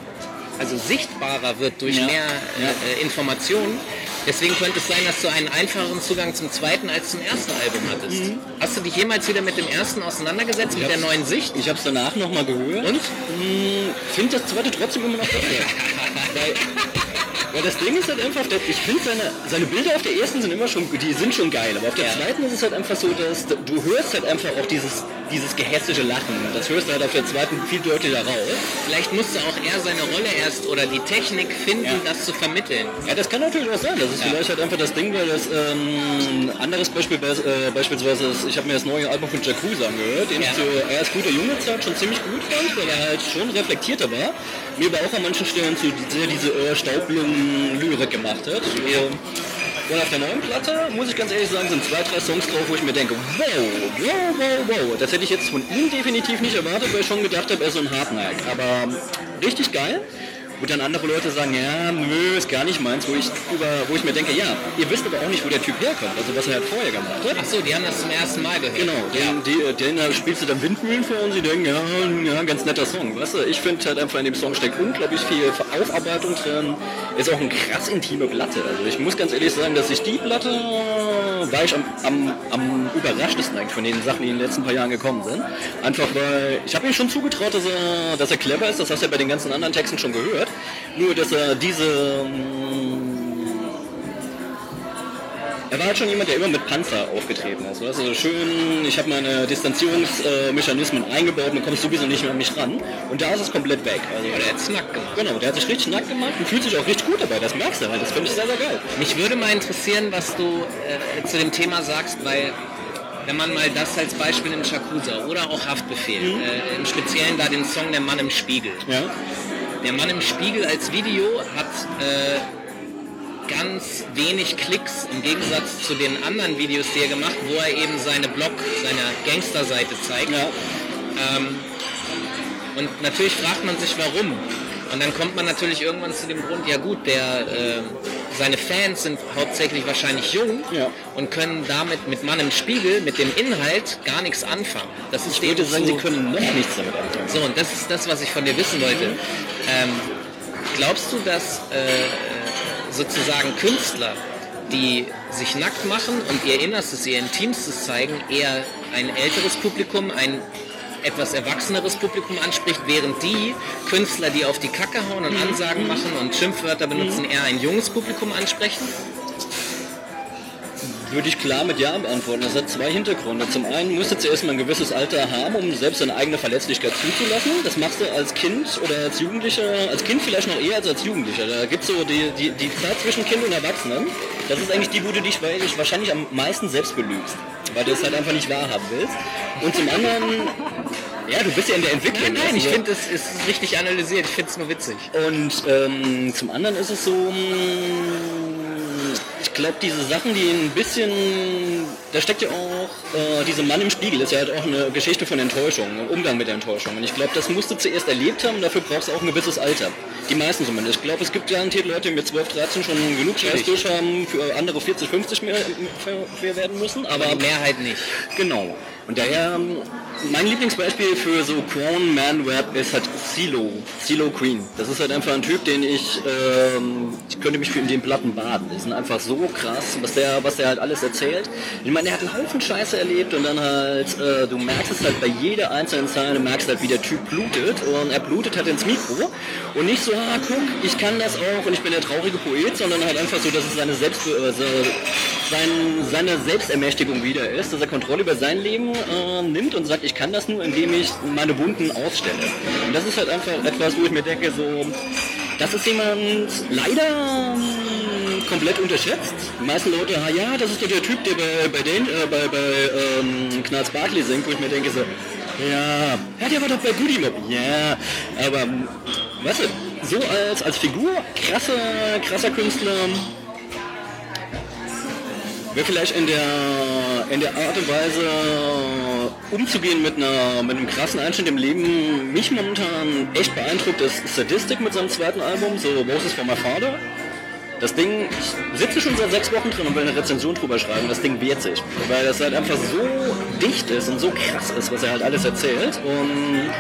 also sichtbarer wird durch Ja. mehr Ja. äh, äh, Informationen. Deswegen könnte es sein, dass du einen einfacheren Zugang zum zweiten als zum ersten Album hattest. Mhm. Hast du dich jemals wieder mit dem ersten auseinandergesetzt, mit der neuen Sicht? Ich habe es danach nochmal gehört. Und? Finde das zweite trotzdem immer noch besser. weil, weil das Ding ist halt einfach, ich finde seine, seine Bilder auf der ersten sind immer schon, die sind schon geil, aber auf der Ja. zweiten ist es halt einfach so, dass du hörst halt einfach auch dieses, dieses gehässige Lachen. Das hörst du halt auf der zweiten viel deutlicher raus. Vielleicht musste auch er seine Rolle erst oder die Technik finden, Ja. das zu vermitteln. Ja, das kann natürlich auch sein. Das ist Ja. vielleicht halt einfach das Ding, weil das ähm, anderes Beispiel äh, beispielsweise ist, ich habe mir das neue Album von Jacuzzi angehört, den Ja. ich zu erst guter junge Zeit schon ziemlich gut fand, weil er halt schon reflektierter war. Mir aber auch an manchen Stellen zu sehr diese äh, Staubblumen-Lyrik gemacht hat. Und auf der neuen Platte, muss ich ganz ehrlich sagen, sind zwei, drei Songs drauf, wo ich mir denke, wow, wow, wow, wow. Das hätte ich jetzt von ihm definitiv nicht erwartet, weil ich schon gedacht habe, er ist so ein Hardneck. Aber richtig geil. Wo dann andere Leute sagen, ja, nö, ist gar nicht meins, wo ich, über, wo ich mir denke, ja, ihr wisst aber auch nicht, wo der Typ herkommt, also was er halt vorher gemacht hat. Ach so, die haben das zum ersten Mal gehört. Genau, den, die, den da spielst du dann Windmühlen vor und sie denken, ja, ja, ganz netter Song. Weißt du, ich finde halt einfach in dem Song steckt unglaublich viel Aufarbeitung drin. Ist auch eine krass intime Platte. Also ich muss ganz ehrlich sagen, dass ich die Platte war ich am, am, am überraschtesten eigentlich von den Sachen, die in den letzten paar Jahren gekommen sind. Einfach weil ich habe ihm schon zugetraut, dass er, dass er clever ist. Das hast du ja bei den ganzen anderen Texten schon gehört. Nur, dass er diese er war halt schon jemand, der immer mit Panzer aufgetreten ist. Weißt du? schön, ich habe meine Distanzierungsmechanismen eingebaut, man kommt sowieso nicht mehr an mich ran. Und da ist es komplett weg. Also, ja, der hat es nackt gemacht. Genau, der hat sich richtig nackt gemacht und fühlt sich auch richtig gut dabei. Das merkst du halt. Das finde ich sehr, sehr geil. Mich würde mal interessieren, was du äh, zu dem Thema sagst, weil wenn man mal das als Beispiel nimmt, Shakusa oder auch Haftbefehl, mhm. äh, im Speziellen da den Song Der Mann im Spiegel. Ja. Der Mann im Spiegel als Video hat äh, ganz wenig Klicks im Gegensatz zu den anderen Videos, die er gemacht, wo er eben seine Blog, seine Gangsterseite zeigt. Ja. Ähm, und natürlich fragt man sich, warum. Und dann kommt man natürlich irgendwann zu dem Grund, ja gut, der, äh, seine Fans sind hauptsächlich wahrscheinlich jung ja. und können damit mit Mann im Spiegel, mit dem Inhalt gar nichts anfangen. Das ist ich würde sagen, so, sie können noch nichts damit anfangen. So, und das ist das, was ich von dir wissen wollte. Ähm, glaubst du, dass äh, sozusagen Künstler, die sich nackt machen und ihr Innerstes, ihr Intimstes zeigen, eher ein älteres Publikum, ein etwas erwachseneres Publikum anspricht, während die Künstler, die auf die Kacke hauen und Ansagen machen und Schimpfwörter benutzen, eher ein junges Publikum ansprechen? Würde ich klar mit Ja beantworten. Das hat zwei Hintergründe. Zum einen musst du zuerst mal ein gewisses Alter haben, um selbst deine eigene Verletzlichkeit zuzulassen. Das machst du als Kind oder als Jugendlicher, als Kind vielleicht noch eher als als Jugendlicher. Da gibt es so die, die, die Zeit zwischen Kind und Erwachsenen. Das ist eigentlich die, wo du dich wahrscheinlich am meisten selbst belügst. Weil du es halt einfach nicht wahrhaben willst. Und zum anderen ja, du bist ja in der Entwicklung. Nein, nein ich finde, es ist richtig analysiert. Ich finde es nur witzig. Und ähm, zum anderen ist es so, ich glaube, diese Sachen, die ein bisschen, da steckt ja auch, äh, diese Mann im Spiegel ist ja halt auch eine Geschichte von Enttäuschung, Umgang mit der Enttäuschung. Und ich glaube, das musst du zuerst erlebt haben, dafür brauchst du auch ein gewisses Alter. Die meisten zumindest. Ich glaube, es gibt garantiert Leute, die mit 12, 13 schon genug Scheiß durch haben, für andere 40, 50 mehr, mehr werden müssen. Aber, aber die Mehrheit nicht. Genau. Und daher, mein Lieblingsbeispiel für so Crown Man Web ist halt Silo, Silo Queen. Das ist halt einfach ein Typ, den ich, ähm, ich könnte mich für in den Platten baden. Die sind einfach so krass, was der, was der halt alles erzählt. Ich meine, der hat einen Haufen Scheiße erlebt und dann halt, äh, du merkst es halt bei jeder einzelnen Zeile, du merkst halt, wie der Typ blutet und er blutet halt ins Mikro und nicht so, ah, guck, ich kann das auch und ich bin der traurige Poet, sondern halt einfach so, dass es seine Selbst, äh, sein, seine Selbstermächtigung wieder ist, dass er Kontrolle über sein Leben äh, nimmt und sagt, ich kann das nur, indem ich meine Wunden aufstelle. Und das ist halt einfach etwas, wo ich mir denke, so, das ist jemand leider ähm, komplett unterschätzt. Die meisten Leute, ah, ja, das ist doch der Typ, der bei, bei, den, äh, bei, bei ähm, Knarz Barkley singt, wo ich mir denke, so, ja, ja, der war doch bei Goody Mob. Ja, aber, weißt du, so als, als Figur, krasser, krasser Künstler, wäre vielleicht in der, in der Art und Weise umzugehen mit, einer, mit einem krassen Einschnitt im Leben mich momentan echt beeindruckt ist Sadistic mit seinem zweiten Album, so Moses for My Father. Das Ding, ich sitze schon seit sechs Wochen drin und will eine Rezension drüber schreiben. Das Ding wehrt sich, weil das halt einfach so dicht ist und so krass ist, was er halt alles erzählt. Und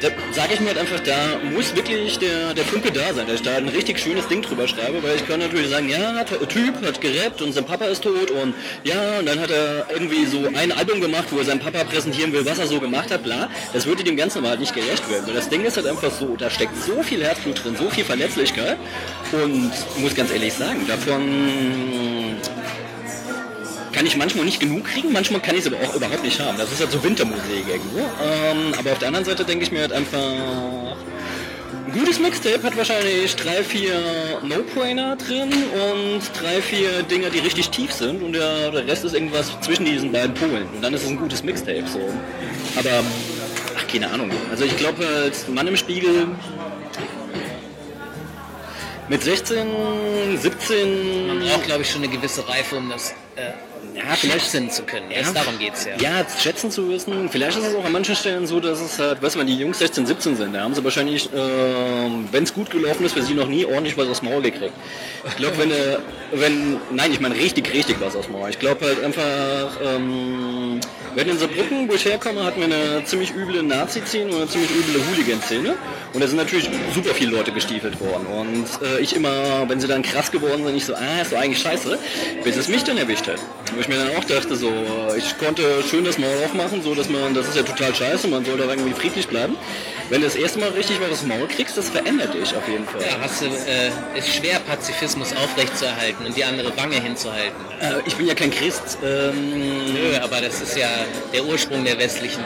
da sage ich mir halt einfach, da muss wirklich der, der Funke da sein, dass ich da ein richtig schönes Ding drüber schreibe, weil ich kann natürlich sagen, ja, Typ hat gerappt und sein Papa ist tot und ja, und dann hat er irgendwie so ein Album gemacht, wo er seinem Papa präsentieren will, was er so gemacht hat, bla. Das würde dem Ganzen aber halt nicht gerecht werden. Und das Ding ist halt einfach so, da steckt so viel Herzblut drin, so viel Verletzlichkeit und muss ganz ehrlich sagen, davon kann ich manchmal nicht genug kriegen, manchmal kann ich es aber auch überhaupt nicht haben. Das ist halt so Wintermusik irgendwo. Ähm, aber auf der anderen Seite denke ich mir halt einfach, ein gutes Mixtape hat wahrscheinlich drei, vier No-Brainer drin und drei, vier Dinger, die richtig tief sind und der, der, Rest ist irgendwas zwischen diesen beiden Polen. Und dann ist es ein gutes Mixtape so. Aber, ach, keine Ahnung. Also ich glaube, als Mann im Spiegel mit 16, 17... Man braucht, glaube ich, schon eine gewisse Reife, um das... Äh ja, vielleicht schätzen zu können. Erst darum geht's ja. Ja, schätzen zu wissen. Vielleicht ist es auch an manchen Stellen so, dass es halt, weißt du, wenn die Jungs 16, 17 sind, da haben sie wahrscheinlich, äh, wenn es gut gelaufen ist, für sie noch nie ordentlich was aufs Maul gekriegt. Ich glaube, wenn, äh, wenn, nein, ich meine richtig, richtig was aufs Maul. Ich glaube halt einfach, ähm, wenn in Saarbrücken, wo ich herkomme, hatten wir eine ziemlich üble Nazi-Szene und eine ziemlich üble Hooligan-Szene. Und da sind natürlich super viele Leute gestiefelt worden. Und äh, ich immer, wenn sie dann krass geworden sind, ich so, ah, ist doch eigentlich scheiße, bis es mich dann erwischt hat. Wo ich mir dann auch dachte, so, ich konnte schön das Maul aufmachen, so dass man, das ist ja total scheiße, man soll da irgendwie friedlich bleiben. Wenn du das erste Mal richtig was aufs Maul kriegst, das verändert dich auf jeden Fall. Ja, hast du, äh, ist schwer, Pazifismus aufrechtzuerhalten und die andere Wange hinzuhalten. Äh, ich bin ja kein Christ. Ähm, Nö, aber das ist ja der Ursprung der westlichen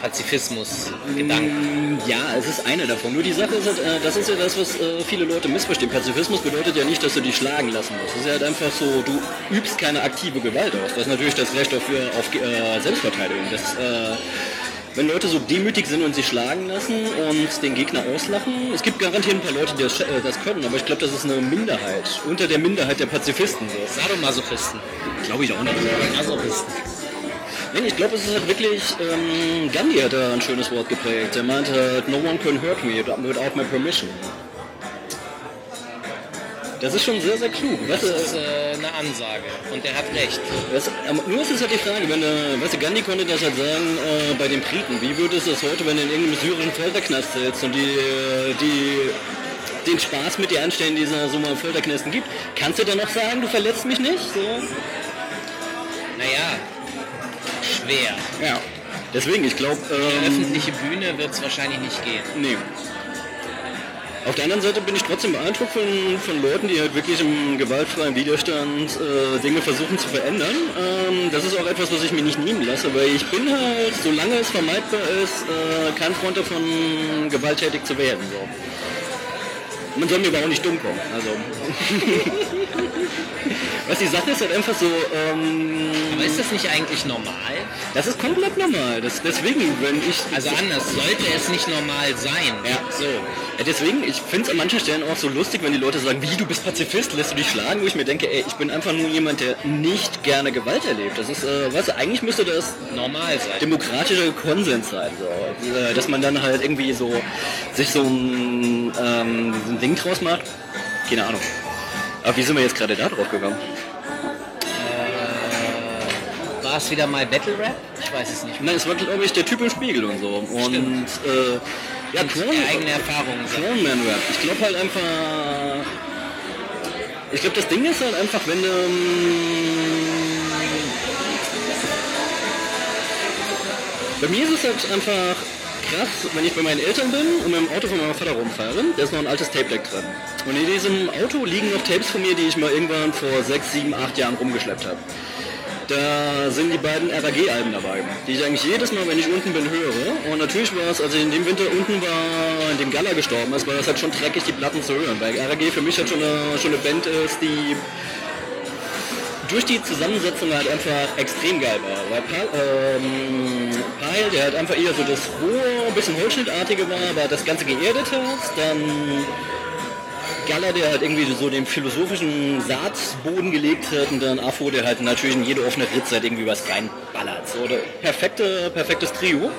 Pazifismus-Gedanken. Mm, ja, es ist einer davon. Nur die Sache ist, halt, äh, das ist ja das, was äh, viele Leute missverstehen. Pazifismus bedeutet ja nicht, dass du dich schlagen lassen musst. Es ist halt einfach so, du übst keine aktive Gewalt aus. Du hast natürlich das Recht dafür auf äh, Selbstverteidigung. Das, äh, wenn Leute so demütig sind und sich schlagen lassen und den Gegner auslachen, es gibt garantiert ein paar Leute, die das, äh, das können, aber ich glaube, das ist eine Minderheit. Unter der Minderheit der Pazifisten. So. Sadomasochisten. Glaube ich auch nicht. Masochisten. Nein, ich glaube, es ist halt wirklich, ähm, Gandhi hat da ein schönes Wort geprägt. Er meinte, no one can hurt me without my permission. Das ist schon sehr, sehr klug. Das ist äh, eine Ansage und er hat recht. Das, nur ist es halt die Frage, wenn, äh, weißt du, Gandhi konnte das halt sagen äh, bei den Briten. Wie würde es das heute, wenn du in irgendeinem syrischen Folterknast sitzt und die, äh, die den Spaß mit dir anstellen, die es so mal Folterknästen gibt? Kannst du dann noch sagen, du verletzt mich nicht? So? Naja, schwer. Ja. Deswegen, ich glaube... Ähm, öffentliche Bühne wird es wahrscheinlich nicht gehen. Nee. Auf der anderen Seite bin ich trotzdem beeindruckt von, von Leuten, die halt wirklich im gewaltfreien Widerstand äh, Dinge versuchen zu verändern. Ähm, das ist auch etwas, was ich mir nicht nehmen lasse, weil ich bin halt, solange es vermeidbar ist, äh, kein Freund davon, gewalttätig zu werden. So. Man soll mir aber auch nicht dumm kommen. Also. Was die Sache ist halt einfach so. Ähm, aber ist das nicht eigentlich normal? Das ist komplett normal. Das, deswegen, wenn ich. Also anders, sollte es nicht normal sein. Ja. So. Ja, deswegen, ich finde es an manchen Stellen auch so lustig, wenn die Leute sagen, wie du bist Pazifist, lässt du dich schlagen, wo ich mir denke, ey, ich bin einfach nur jemand, der nicht gerne Gewalt erlebt. Das ist, äh, was, eigentlich müsste das normal sein. Demokratischer Konsens sein. So. Äh, dass man dann halt irgendwie so sich so ein, ähm, Ding draus macht. Keine Ahnung. Aber wie sind wir jetzt gerade da drauf gekommen? Äh, war es wieder mal Battle Rap? Ich weiß es nicht. Nein, es war glaube ich der Typ im Spiegel und so. Und äh, ja, Clone, eigene Erfahrungen. Clone Man Rap. Ich glaube halt einfach. Ich glaube, das Ding ist halt einfach, wenn du. Bei mir ist es halt einfach krass, wenn ich bei meinen Eltern bin und mit dem Auto von meinem Vater rumfahre, da ist noch ein altes Tape Deck drin. Und in diesem Auto liegen noch Tapes von mir, die ich mal irgendwann vor 6, 7, 8 Jahren rumgeschleppt habe. Da sind die beiden RAG-Alben dabei, die ich eigentlich jedes Mal, wenn ich unten bin, höre. Und natürlich war es, als ich in dem Winter unten war, in dem Gala gestorben ist, war das halt schon dreckig, die Platten zu hören. Weil RAG für mich halt schon eine, schon eine Band ist, die durch die Zusammensetzung halt einfach extrem geil war. Weil Pal, ähm, Pile, der halt einfach eher so das rohe, bisschen Holzschnittartige war, aber das Ganze geerdet hat, dann Galler, der halt irgendwie so den philosophischen Saatboden gelegt hat und dann Afro, der halt natürlich in jede offene Ritze halt irgendwie was reinballert. So, der perfekte, perfektes Trio.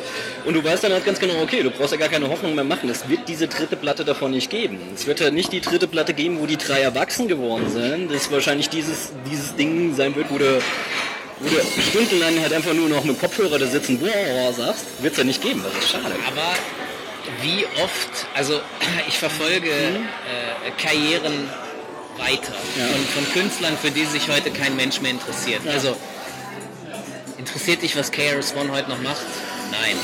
Und du weißt dann halt ganz genau, okay, du brauchst ja gar keine Hoffnung mehr machen. Es wird diese dritte Platte davon nicht geben. Es wird halt nicht die dritte Platte geben, wo die drei erwachsen geworden sind. Das wahrscheinlich dieses, dieses Ding sein wird, wo du wo du stundenlang halt einfach nur noch mit Kopfhörer da sitzen, wow, sagst, wird es ja nicht geben, das ist schade. Aber wie oft, also ich verfolge äh, Karrieren weiter ja. von, von, Künstlern, für die sich heute kein Mensch mehr interessiert. Ja. Also interessiert dich, was KRS One heute noch macht? Nein.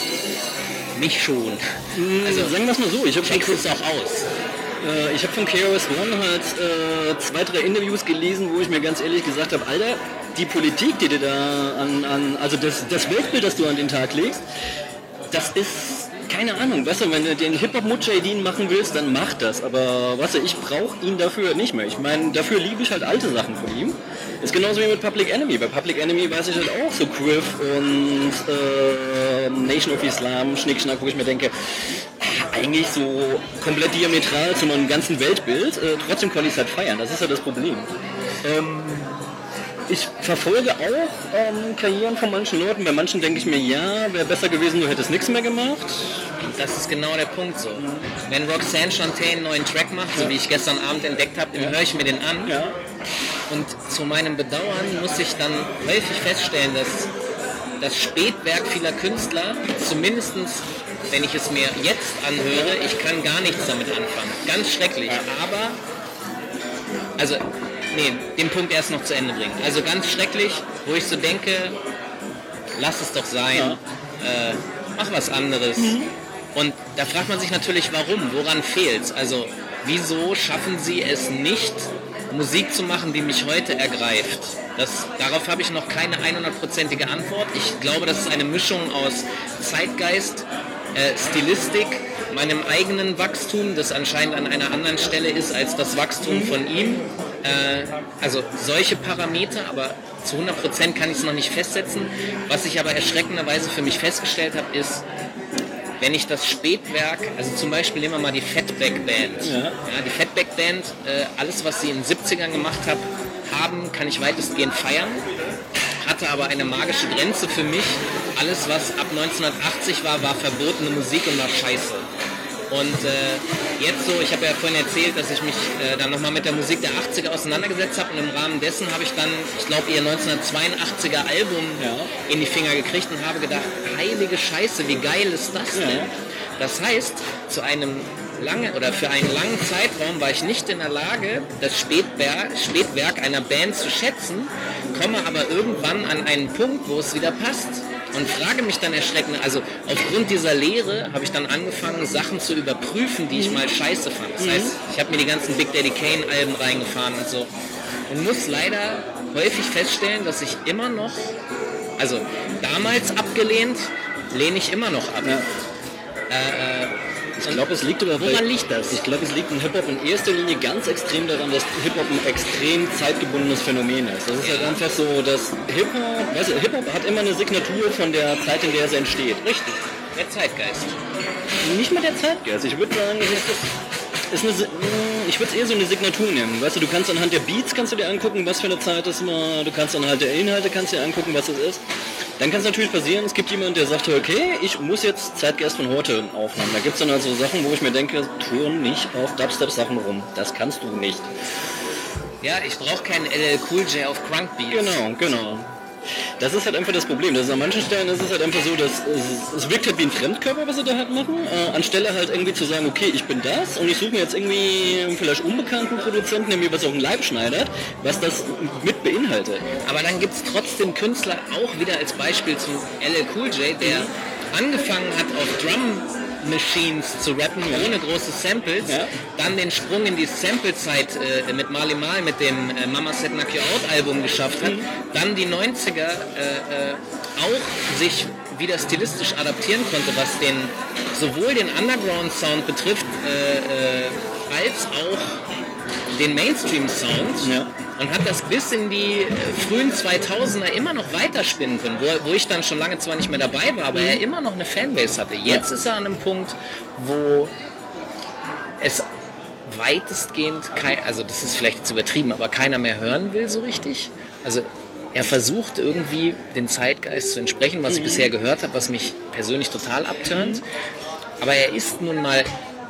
Mich schon. Mhm, also sagen wir es mal so, ich habe es auch aus. Äh, ich habe von KRS One halt äh, zwei, drei Interviews gelesen, wo ich mir ganz ehrlich gesagt habe, Alter, die Politik, die du da an, an also das, das Weltbild, das du an den Tag legst, das ist keine Ahnung, weißt du, wenn du den Hip-Hop-Mujahideen machen willst, dann mach das. Aber weißt du, ich brauche ihn dafür nicht mehr. Ich meine, dafür liebe ich halt alte Sachen von ihm. Ist genauso wie mit Public Enemy. Bei Public Enemy weiß ich halt auch so Quiff und äh, Nation of Islam, Schnickschnack, wo ich mir denke, eigentlich so komplett diametral zu meinem ganzen Weltbild. Äh, trotzdem konnte ich es halt feiern. Das ist halt das Problem. Ähm, ich verfolge auch ähm, Karrieren von manchen Leuten. Bei manchen denke ich mir, ja, wäre besser gewesen, du hättest nichts mehr gemacht. Das ist genau der Punkt so. Wenn Roxanne Chanté einen neuen Track macht, so wie ich gestern Abend entdeckt habe, dann höre ich mir den an. Ja. Und zu meinem Bedauern muss ich dann häufig feststellen, dass das Spätwerk vieler Künstler, zumindest wenn ich es mir jetzt anhöre, ich kann gar nichts damit anfangen. Ganz schrecklich. Aber, also, nee, den Punkt erst noch zu Ende bringen. Also ganz schrecklich, wo ich so denke, lass es doch sein, äh, mach was anderes. Und da fragt man sich natürlich, warum, woran fehlt Also, wieso schaffen sie es nicht, Musik zu machen, die mich heute ergreift? Das, darauf habe ich noch keine 100%ige Antwort. Ich glaube, das ist eine Mischung aus Zeitgeist, äh, Stilistik, meinem eigenen Wachstum, das anscheinend an einer anderen Stelle ist als das Wachstum von ihm. Äh, also solche Parameter, aber zu 100% kann ich es noch nicht festsetzen. Was ich aber erschreckenderweise für mich festgestellt habe, ist, wenn ich das Spätwerk, also zum Beispiel nehmen wir mal die Fatback Band. Ja. Ja, die Fatback Band, äh, alles was sie in den 70ern gemacht hat, haben, kann ich weitestgehend feiern. Hatte aber eine magische Grenze für mich. Alles was ab 1980 war, war verbotene Musik und war scheiße. Und äh, jetzt so, ich habe ja vorhin erzählt, dass ich mich äh, dann nochmal mit der Musik der 80er auseinandergesetzt habe und im Rahmen dessen habe ich dann, ich glaube, ihr 1982er Album Ja. in die Finger gekriegt und habe gedacht, heilige Scheiße, wie geil ist das Ja. denn? Das heißt, zu einem lange oder für einen langen Zeitraum war ich nicht in der Lage, das Spätwerk, Spätwerk einer Band zu schätzen, komme aber irgendwann an einen Punkt, wo es wieder passt und frage mich dann erschreckend, also aufgrund dieser Lehre habe ich dann angefangen, Sachen zu überprüfen, die ich mal scheiße fand. Das heißt, ich habe mir die ganzen Big Daddy Kane Alben reingefahren und so und muss leider häufig feststellen, dass ich immer noch, also damals abgelehnt, lehne ich immer noch ab. Ich glaube, es liegt aber Woran liegt das? Ich glaube, es liegt in Hip-Hop in erster Linie ganz extrem daran, dass Hip-Hop ein extrem zeitgebundenes Phänomen ist. Das ist halt einfach so, dass Hip-Hop, weißt du, Hip-Hop hat immer eine Signatur von der Zeit, in der es entsteht. Richtig. Der Zeitgeist. Nicht mal der Zeitgeist. Ich würde sagen, es ist, ist eine, mh, ich würde es eher so eine Signatur nennen. Weißt du, du kannst anhand der Beats kannst du dir angucken, was für eine Zeit es war. Du kannst anhand der Inhalte kannst du dir angucken, was es ist. Dann kann es natürlich passieren, es gibt jemanden, der sagt, okay, ich muss jetzt Zeitgeist von heute aufnehmen. Da gibt es dann also Sachen, wo ich mir denke, turn nicht auf Dubstep-Sachen rum. Das kannst du nicht. Ja, ich brauche keinen LL Cool J auf Crunk Beats. Genau, genau. Das ist halt einfach das Problem. Das ist an manchen Stellen ist es halt einfach so, dass es, es wirkt halt wie ein Fremdkörper, was sie da halt machen. Äh, anstelle halt irgendwie zu sagen, okay, ich bin das und ich suche mir jetzt irgendwie vielleicht unbekannten Produzenten, der mir was auf den Leib schneidet, was das mit beinhaltet. Aber dann gibt es trotzdem Künstler, auch wieder als Beispiel zu LL Cool J, der angefangen hat auf Drum Machines zu rappen, ohne große Samples, Ja. dann den Sprung in die Samplezeit äh, mit Marley Marl, mit dem äh, Mama Said Knock You Out Album geschafft hat, dann die 90er äh, äh, auch sich wieder stilistisch adaptieren konnte, was den sowohl den Underground Sound betrifft, äh, äh, als auch den Mainstream Sound Ja. Und hat das bis in die äh, frühen 2000er immer noch weiterspinnen können, wo, wo ich dann schon lange zwar nicht mehr dabei war, aber er immer noch eine Fanbase hatte. Jetzt ist er an einem Punkt, wo es weitestgehend kein, also das ist vielleicht jetzt übertrieben, aber keiner mehr hören will so richtig. Also er versucht irgendwie den Zeitgeist zu entsprechen, was ich bisher gehört habe, was mich persönlich total abtönt. Aber er ist nun mal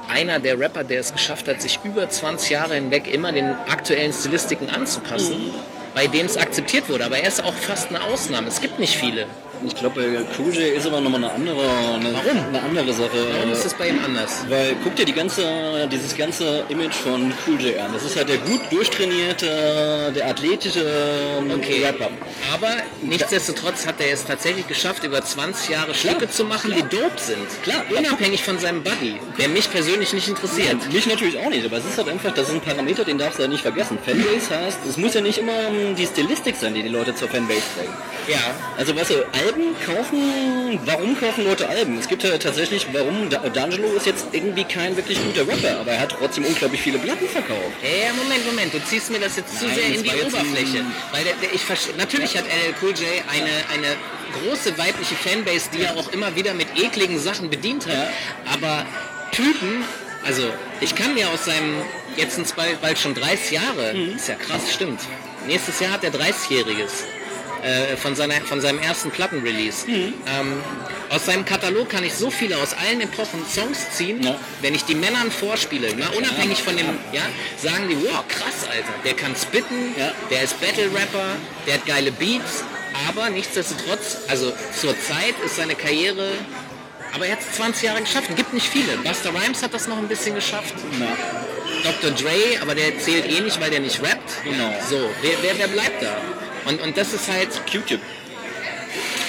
einer der Rapper, der es geschafft hat, sich über 20 Jahre hinweg immer den aktuellen Stilistiken anzupassen, bei dem es akzeptiert wurde. Aber er ist auch fast eine Ausnahme. Es gibt nicht viele. Ich glaube, bei Cool J ist aber nochmal eine andere, eine, Warum? eine andere Sache. Warum ist es bei ihm anders? Weil guck dir die ganze, dieses ganze Image von Cool J an. Das ist halt der gut durchtrainierte, der athletische Okay. Rapper. Aber nichtsdestotrotz hat er es tatsächlich geschafft, über 20 Jahre Stücke zu machen, die dope sind. Klar. Unabhängig von seinem Buddy, der mich persönlich nicht interessiert. Mich natürlich auch nicht, aber es ist halt einfach, das ist ein Parameter, den darfst du halt nicht vergessen. Fanbase heißt, es muss ja nicht immer ähm, die Stilistik sein, die die Leute zur Fanbase bringen. Ja, Also weißt du, Alben kaufen, warum kaufen Leute Alben? Es gibt ja tatsächlich, warum, Da- D'Angelo ist jetzt irgendwie kein wirklich guter Rapper, aber er hat trotzdem unglaublich viele Platten verkauft. Ja, Moment, Moment, du ziehst mir das jetzt zu Nein, sehr das in die Oberfläche. Weil der, der, ich natürlich hat LL Cool J eine, eine große weibliche Fanbase, die er auch immer wieder mit ekligen Sachen bedient hat. Ja. Aber Typen, also ich kann mir aus seinem jetzt sind es bald, bald schon 30 Jahre. Ist ja krass, stimmt. Nächstes Jahr hat er 30-Jähriges äh, von, seiner, von seinem ersten Plattenrelease. Ähm, aus seinem Katalog kann ich so viele aus allen Epochen Songs ziehen, Ja. wenn ich die Männern vorspiele, mal unabhängig von dem, ja, sagen die, wow, krass, Alter, der kann spitten, Ja. der ist Battle-Rapper, der hat geile Beats, aber nichtsdestotrotz, also zur Zeit ist seine Karriere, aber er hat es 20 Jahre geschafft, gibt nicht viele. Buster Rhymes hat das noch ein bisschen geschafft, Ja. Dr. Dre, aber der zählt eh nicht, weil der nicht rappt. Genau. So, wer, wer, wer bleibt da? Und, und das ist halt, Q-Tip.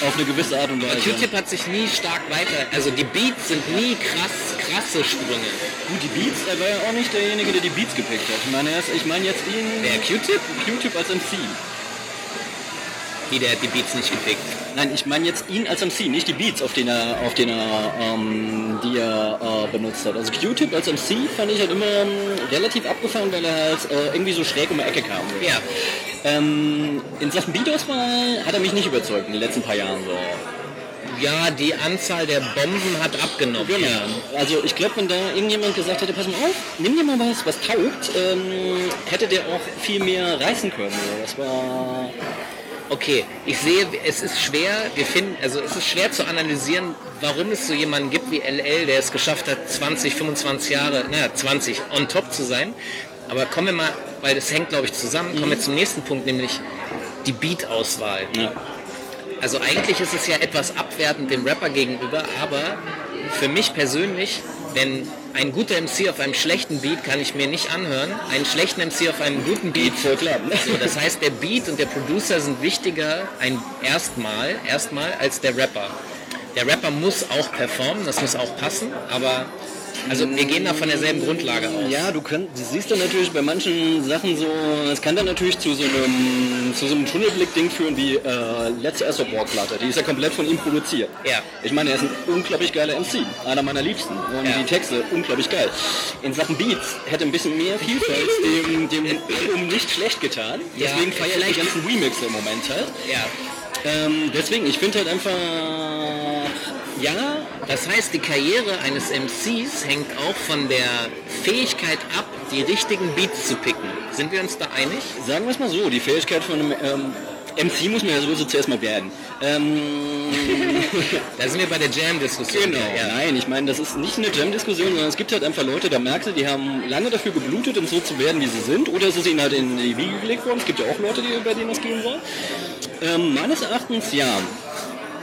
Auf eine gewisse Art und Weise. Q-Tip hat sich nie stark weiter, also die Beats sind nie krass, krasse Sprünge. Gut, die Beats, er war ja auch nicht derjenige, der die Beats gepickt hat. Ich meine, er ist, ich meine jetzt ihn... Wer, Q-Tip? Q-Tip als MC. Der hat die Beats nicht gepickt. Nein, ich meine jetzt ihn als MC, nicht die Beats, auf denen er, auf denen er, ähm, die er äh, benutzt hat. Also Q-Tip als MC fand ich halt immer ähm, relativ abgefahren, weil er halt äh, irgendwie so schräg um die Ecke kam. Ja, Ähm, in Sachen Beatauswahl hat er mich nicht überzeugt in den letzten paar Jahren. So. ja, die Anzahl der Bomben hat abgenommen. Genau. Ja. Also ich glaube, wenn da irgendjemand gesagt hätte, pass mal auf, nimm dir mal was, was taugt, ähm, hätte der auch viel mehr reißen können. Das war... Okay, ich sehe, es ist schwer, wir finden, also es ist schwer zu analysieren, warum es so jemanden gibt wie LL, der es geschafft hat, 20, 25 Jahre, naja, 20 on top zu sein. Aber kommen wir mal, weil das hängt, glaube ich, zusammen, kommen wir zum nächsten Punkt, nämlich die Beat-Auswahl. Ja. Also eigentlich ist es ja etwas abwertend dem Rapper gegenüber, aber für mich persönlich, wenn ein guter MC auf einem schlechten Beat kann ich mir nicht anhören, einen schlechten MC auf einem guten Beat Voll klar. so, das heißt, der Beat und der Producer sind wichtiger ein erstmal, erstmal als der Rapper. Der Rapper muss auch performen, das muss auch passen, aber also wir gehen da von derselben Grundlage aus. Ja, du, könnt, du siehst dann natürlich bei manchen Sachen so, es kann dann natürlich zu so einem, zu so einem Tunnelblick-Ding führen wie äh, letzte Essoborg-Platte. Die ist ja komplett von ihm produziert. Ja. Ich meine, er ist ein unglaublich geiler MC, einer meiner liebsten. Und Ja. die Texte unglaublich geil. In Sachen Beats hätte ein bisschen mehr Vielfalt dem, dem Album nicht schlecht getan. Ja, Deswegen feiere ich die ganzen Remixe im Moment halt. Ja. Ähm, deswegen, ich finde halt einfach, ja, Das heißt, die Karriere eines MCs hängt auch von der Fähigkeit ab, die richtigen Beats zu picken. Sind wir uns da einig? Sagen wir es mal so, die Fähigkeit von einem ähm, MC muss man ja sowieso zuerst mal werden. Ähm, Da sind wir bei der Jam-Diskussion. genau, Ja, ja. nein, ich meine, das ist nicht eine Jam-Diskussion, sondern es gibt halt einfach Leute, da merkst du, die haben lange dafür geblutet, um so zu werden, wie sie sind, oder es ist ihnen halt in die Wiege gelegt worden. Es gibt ja auch Leute, die, bei denen das gehen soll. Ähm, meines Erachtens, ja.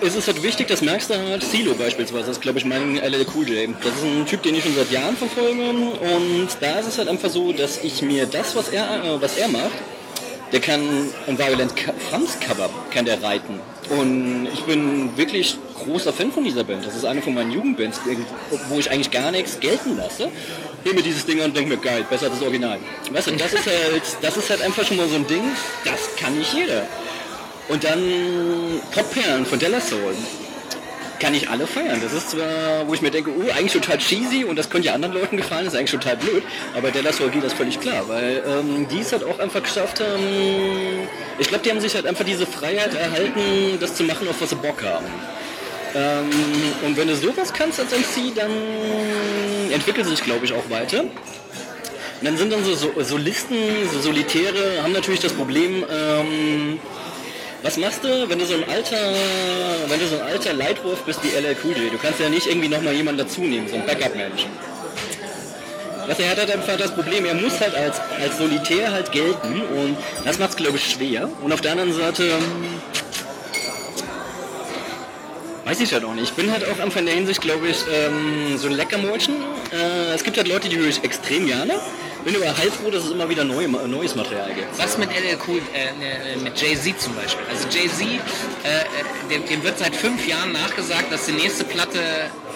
Es ist halt wichtig, das merkst du halt, Silo beispielsweise, das ist glaube ich mein LL Cool J. Das ist ein Typ, den ich schon seit Jahren verfolge und da ist es halt einfach so, dass ich mir das, was er, äh, was er macht, der kann ein Violent Franz Cover, kann der reiten. Und ich bin wirklich großer Fan von dieser Band. Das ist eine von meinen Jugendbands, wo ich eigentlich gar nichts gelten lasse. Mir dieses Ding und denke mir, geil, besser als das Original. Weißt du, das ist halt, das ist halt einfach schon mal so ein Ding, das kann nicht jeder. Und dann Popperlen von Della Soul. Kann ich alle feiern. Das ist zwar, wo ich mir denke, oh, eigentlich total cheesy und das könnte ja anderen Leuten gefallen, ist eigentlich total blöd, aber Della Soul geht das völlig klar, weil ähm, die es halt auch einfach geschafft haben, ich glaube, die haben sich halt einfach diese Freiheit erhalten, das zu machen, auf was sie Bock haben. Ähm, und wenn du sowas kannst als MC, dann entwickelt sich, glaube ich, auch weiter. Und dann sind dann so, so Solisten, so Solitäre, haben natürlich das Problem, ähm, was machst du, wenn du so ein alter, wenn du so ein alter Leitwurf bist wie LL Cool J? Du kannst ja nicht irgendwie nochmal jemanden dazu nehmen, so ein Backup-Mensch. Was er hat halt einfach das Problem, er muss halt als, als Solitär halt gelten und das macht es glaube ich schwer. Und auf der anderen Seite, ähm, weiß ich halt auch nicht. Ich bin halt auch einfach in der Hinsicht, glaube ich, ähm, so ein Leckermäulchen. Äh, es gibt halt Leute, die höre ich extrem gerne. Bin aber heilfroh, dass es immer wieder neue, neues Material gibt. Was mit LL Cool, äh, ne, mit Jay-Z zum Beispiel? Also Jay-Z, äh, äh, dem, dem wird seit fünf Jahren nachgesagt, dass die nächste Platte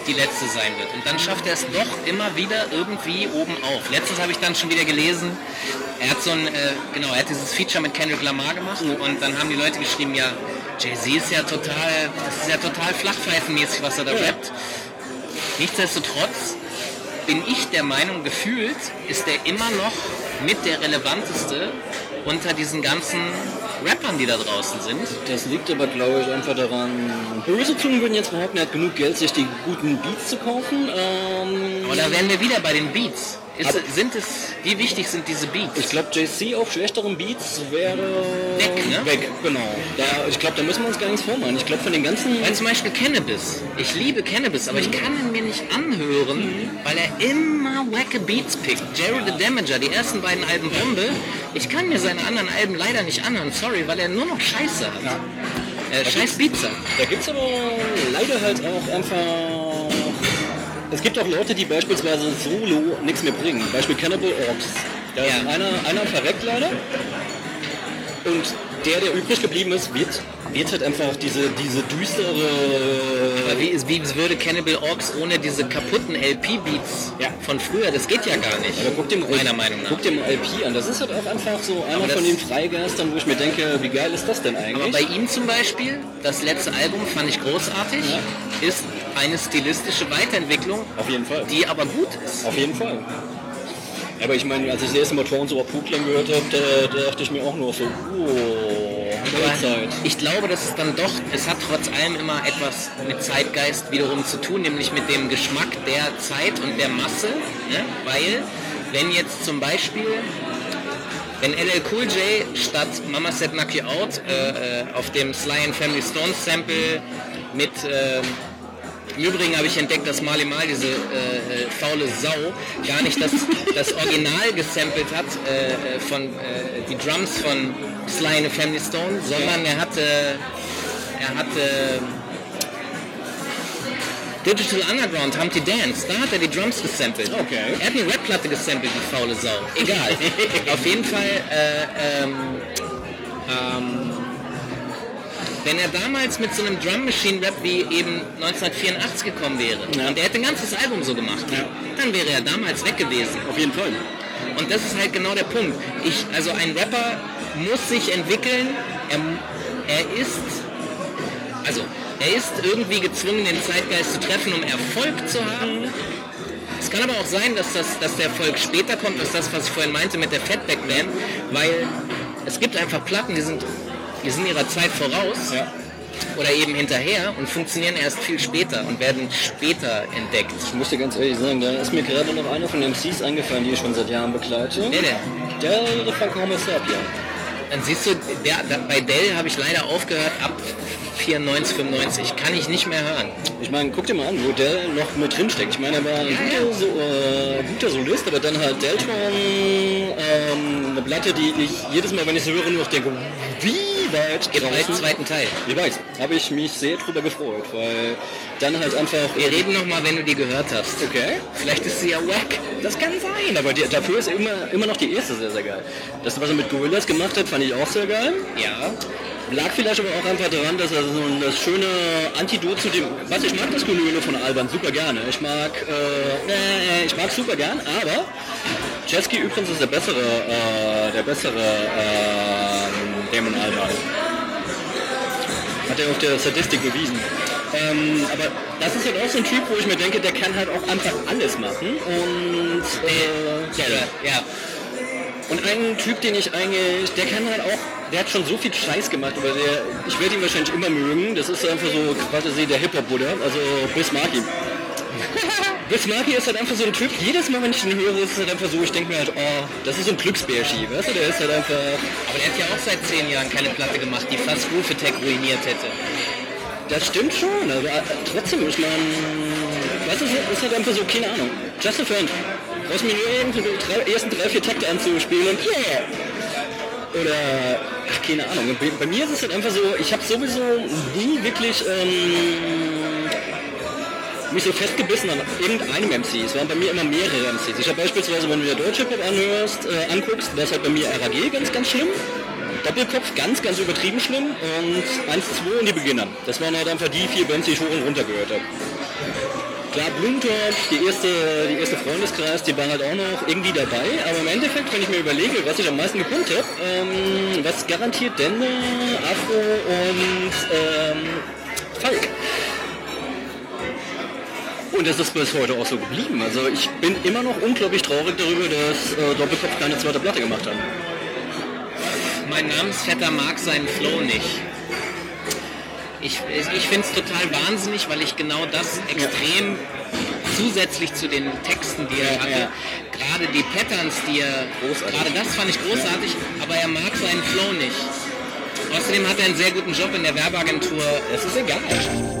die letzte sein wird. Und dann schafft er es doch immer wieder irgendwie oben auf. Letztens habe ich dann schon wieder gelesen, er hat so ein, äh, genau, er hat dieses Feature mit Kendrick Lamar gemacht und dann haben die Leute geschrieben, ja, Jay-Z ist ja total, das ist ja total flachpfeifenmäßig, was er da Ja. rappt. Nichtsdestotrotz bin ich der Meinung, gefühlt ist er immer noch mit der relevanteste unter diesen ganzen Rappern, die da draußen sind. Das liegt aber, glaube ich, einfach daran. Böse Zungen würden jetzt behaupten, er hat genug Geld, sich die guten Beats zu kaufen. Ähm, Aber da wären wir wieder bei den Beats. Ist, sind es, wie wichtig sind diese Beats? Ich glaube, JC auf schlechteren Beats wäre Weg, ne? weg genau. Da, ich glaube, da müssen wir uns gar nichts vormachen. Ich glaube, von den ganzen... Weil zum Beispiel Cannabis. Ich liebe Cannabis, aber ich kann ihn mir nicht anhören, weil er immer wacke Beats pickt. Jerry the Damager, die ersten beiden Alben Bombe. Ich kann mir seine anderen Alben leider nicht anhören, sorry, weil er nur noch Scheiße hat. Äh, scheiß Beats hat. Da gibt es aber leider halt auch einfach... Es gibt auch Leute, die beispielsweise solo nichts mehr bringen. Beispiel Cannibal Orcs. Da ist Ja. einer, einer verreckt leider. Und der, der übrig geblieben ist, wird, wird halt einfach diese, diese düstere... Aber wie, wie würde Cannibal Orcs ohne diese kaputten LP-Beats Ja. von früher, das geht ja gar nicht. Aber guck mal- meiner Meinung nach. Guck mal LP an. Das ist halt auch einfach so einer Aber von den Freigeistern, wo ich mir denke, wie geil ist das denn Aber eigentlich? bei ihm zum Beispiel, das letzte Album fand ich großartig, ist eine stilistische Weiterentwicklung, Auf jeden Fall. die aber gut ist. Auf jeden Fall. Aber ich meine, als ich das erste Mal Torrents über Puklang gehört habe, da, da dachte ich mir auch nur so, oh, Weltzeit. Ich glaube, dass es dann doch, es hat trotz allem immer etwas mit Zeitgeist wiederum zu tun, nämlich mit dem Geschmack der Zeit und der Masse. Ne? Weil, wenn jetzt zum Beispiel, wenn LL Cool J statt Mama Said Knock You Out äh, äh, auf dem Sly and Family Stones Sample mit ähm, im Übrigen habe ich entdeckt, dass Marley Mal diese äh, äh, faule Sau gar nicht das, das Original gesampelt hat äh, äh, von äh, die Drums von Sly and the Family Stone, sondern er hatte er hatte Digital Underground, Humpty Dance, da hat er die Drums gesampelt. Okay. Er hat eine Rap-Platte gesampelt, die faule Sau. Egal. Auf jeden Fall äh, ähm, ähm, wenn er damals mit so einem Drum Machine Rap wie eben 1984 gekommen wäre Ja. und er hätte ein ganzes Album so gemacht, Ja. dann wäre er damals weg gewesen. Auf jeden Fall. Und das ist halt genau der Punkt. Ich, also ein Rapper muss sich entwickeln. Er, er ist, also er ist irgendwie gezwungen, den Zeitgeist zu treffen, um Erfolg zu haben. Es kann aber auch sein, dass, das, dass der Erfolg später kommt, dass das, was ich vorhin meinte mit der Fatback Band, weil es gibt einfach Platten, die sind, die sind ihrer Zeit voraus Ja. oder eben hinterher und funktionieren erst viel später und werden später entdeckt. Ich muss dir ganz ehrlich sagen, da ist mir gerade noch einer von den MCs eingefallen, die ich schon seit Jahren begleite. Wer denn? Der Franco Homo Sapien. Dann siehst du, der, der, bei Dell habe ich leider aufgehört ab 94, 95. Kann ich nicht mehr hören. Ich meine, guck dir mal an, wo der noch mit drin steckt. Ich meine, er war ein guter, So, äh, guter Solist, aber dann halt Deltron, ähm, eine Platte, die ich jedes Mal, wenn ich sie höre, nur noch denke, wie weit Gibt einen draußen? zweiten Teil. Ich weiß, habe ich mich sehr drüber gefreut, weil dann halt einfach... Wir reden nochmal, wenn du die gehört hast. Okay. Vielleicht ist sie ja wack. Das kann sein, aber die, dafür ist immer, immer noch die erste sehr, sehr geil. Das, was er mit Gorillas gemacht hat, fand ich auch sehr geil. Ja. Lag vielleicht aber auch einfach daran, dass er so ein- das schöne Antidot zu dem, was ich mag das Gelöle von Alban super gerne. Ich mag, äh, ich mag super gern, aber Jetski übrigens ist der bessere, äh, der bessere äh, Damon Alban. Hat er auf der Statistik bewiesen. Ähm, aber das ist halt auch so ein Typ, wo ich mir denke, der kann halt auch einfach alles machen. Und äh, ja, Ja. Und ein Typ, den ich eigentlich, der kann halt auch, der hat schon so viel Scheiß gemacht, aber der, ich werde ihn wahrscheinlich immer mögen. Das ist einfach so quasi der Hip-Hop-Bruder, also Bis Markie. Bis Markie ist halt einfach so ein Typ, jedes Mal, wenn ich ihn höre, ist es halt einfach so, ich denke mir halt, oh, das ist so ein Glücksbärschi, weißt du, der ist halt einfach, Aber der hat ja auch seit zehn Jahren keine Platte gemacht, die fast Attack ruiniert hätte. das stimmt schon, aber trotzdem, ich meine, weißt du, ist halt einfach so, keine Ahnung, just a friend, mir nur irgendwie die ersten drei, vier Takte anzuspielen und yeah! Oder, ach, keine Ahnung. Bei, mir ist es halt einfach so, ich habe sowieso nie wirklich ähm, mich so festgebissen an irgendeinem MC. Es waren bei mir immer mehrere MCs. Ich habe beispielsweise, wenn du dir Deutsche Hip anhörst, äh, anguckst, war es halt bei mir RAG ganz, ganz schlimm. Doppelkopf ganz, ganz übertrieben schlimm und 1, 2 und die Beginner. Das waren halt einfach die vier Bands, die ich hoch und runter gehört habe. Klar, Blumentop, die erste, die erste Freundeskreis, die waren halt auch noch irgendwie dabei, aber im Endeffekt, wenn ich mir überlege, was ich am meisten gekonnt habe, ähm, was garantiert Dende, Afro und ähm, Falk. Und das ist bis heute auch so geblieben. Also ich bin immer noch unglaublich traurig darüber, dass äh, Doppelkopf keine zweite Platte gemacht hat. Mein Namensvetter mag seinen Flow nicht. Ich, ich finde es total wahnsinnig, weil ich genau das extrem zusätzlich zu den Texten, die er hatte. Gerade die Patterns, die er, gerade das fand ich großartig, aber er mag seinen Flow nicht. Außerdem hat er einen sehr guten Job in der Werbeagentur. Das ist egal.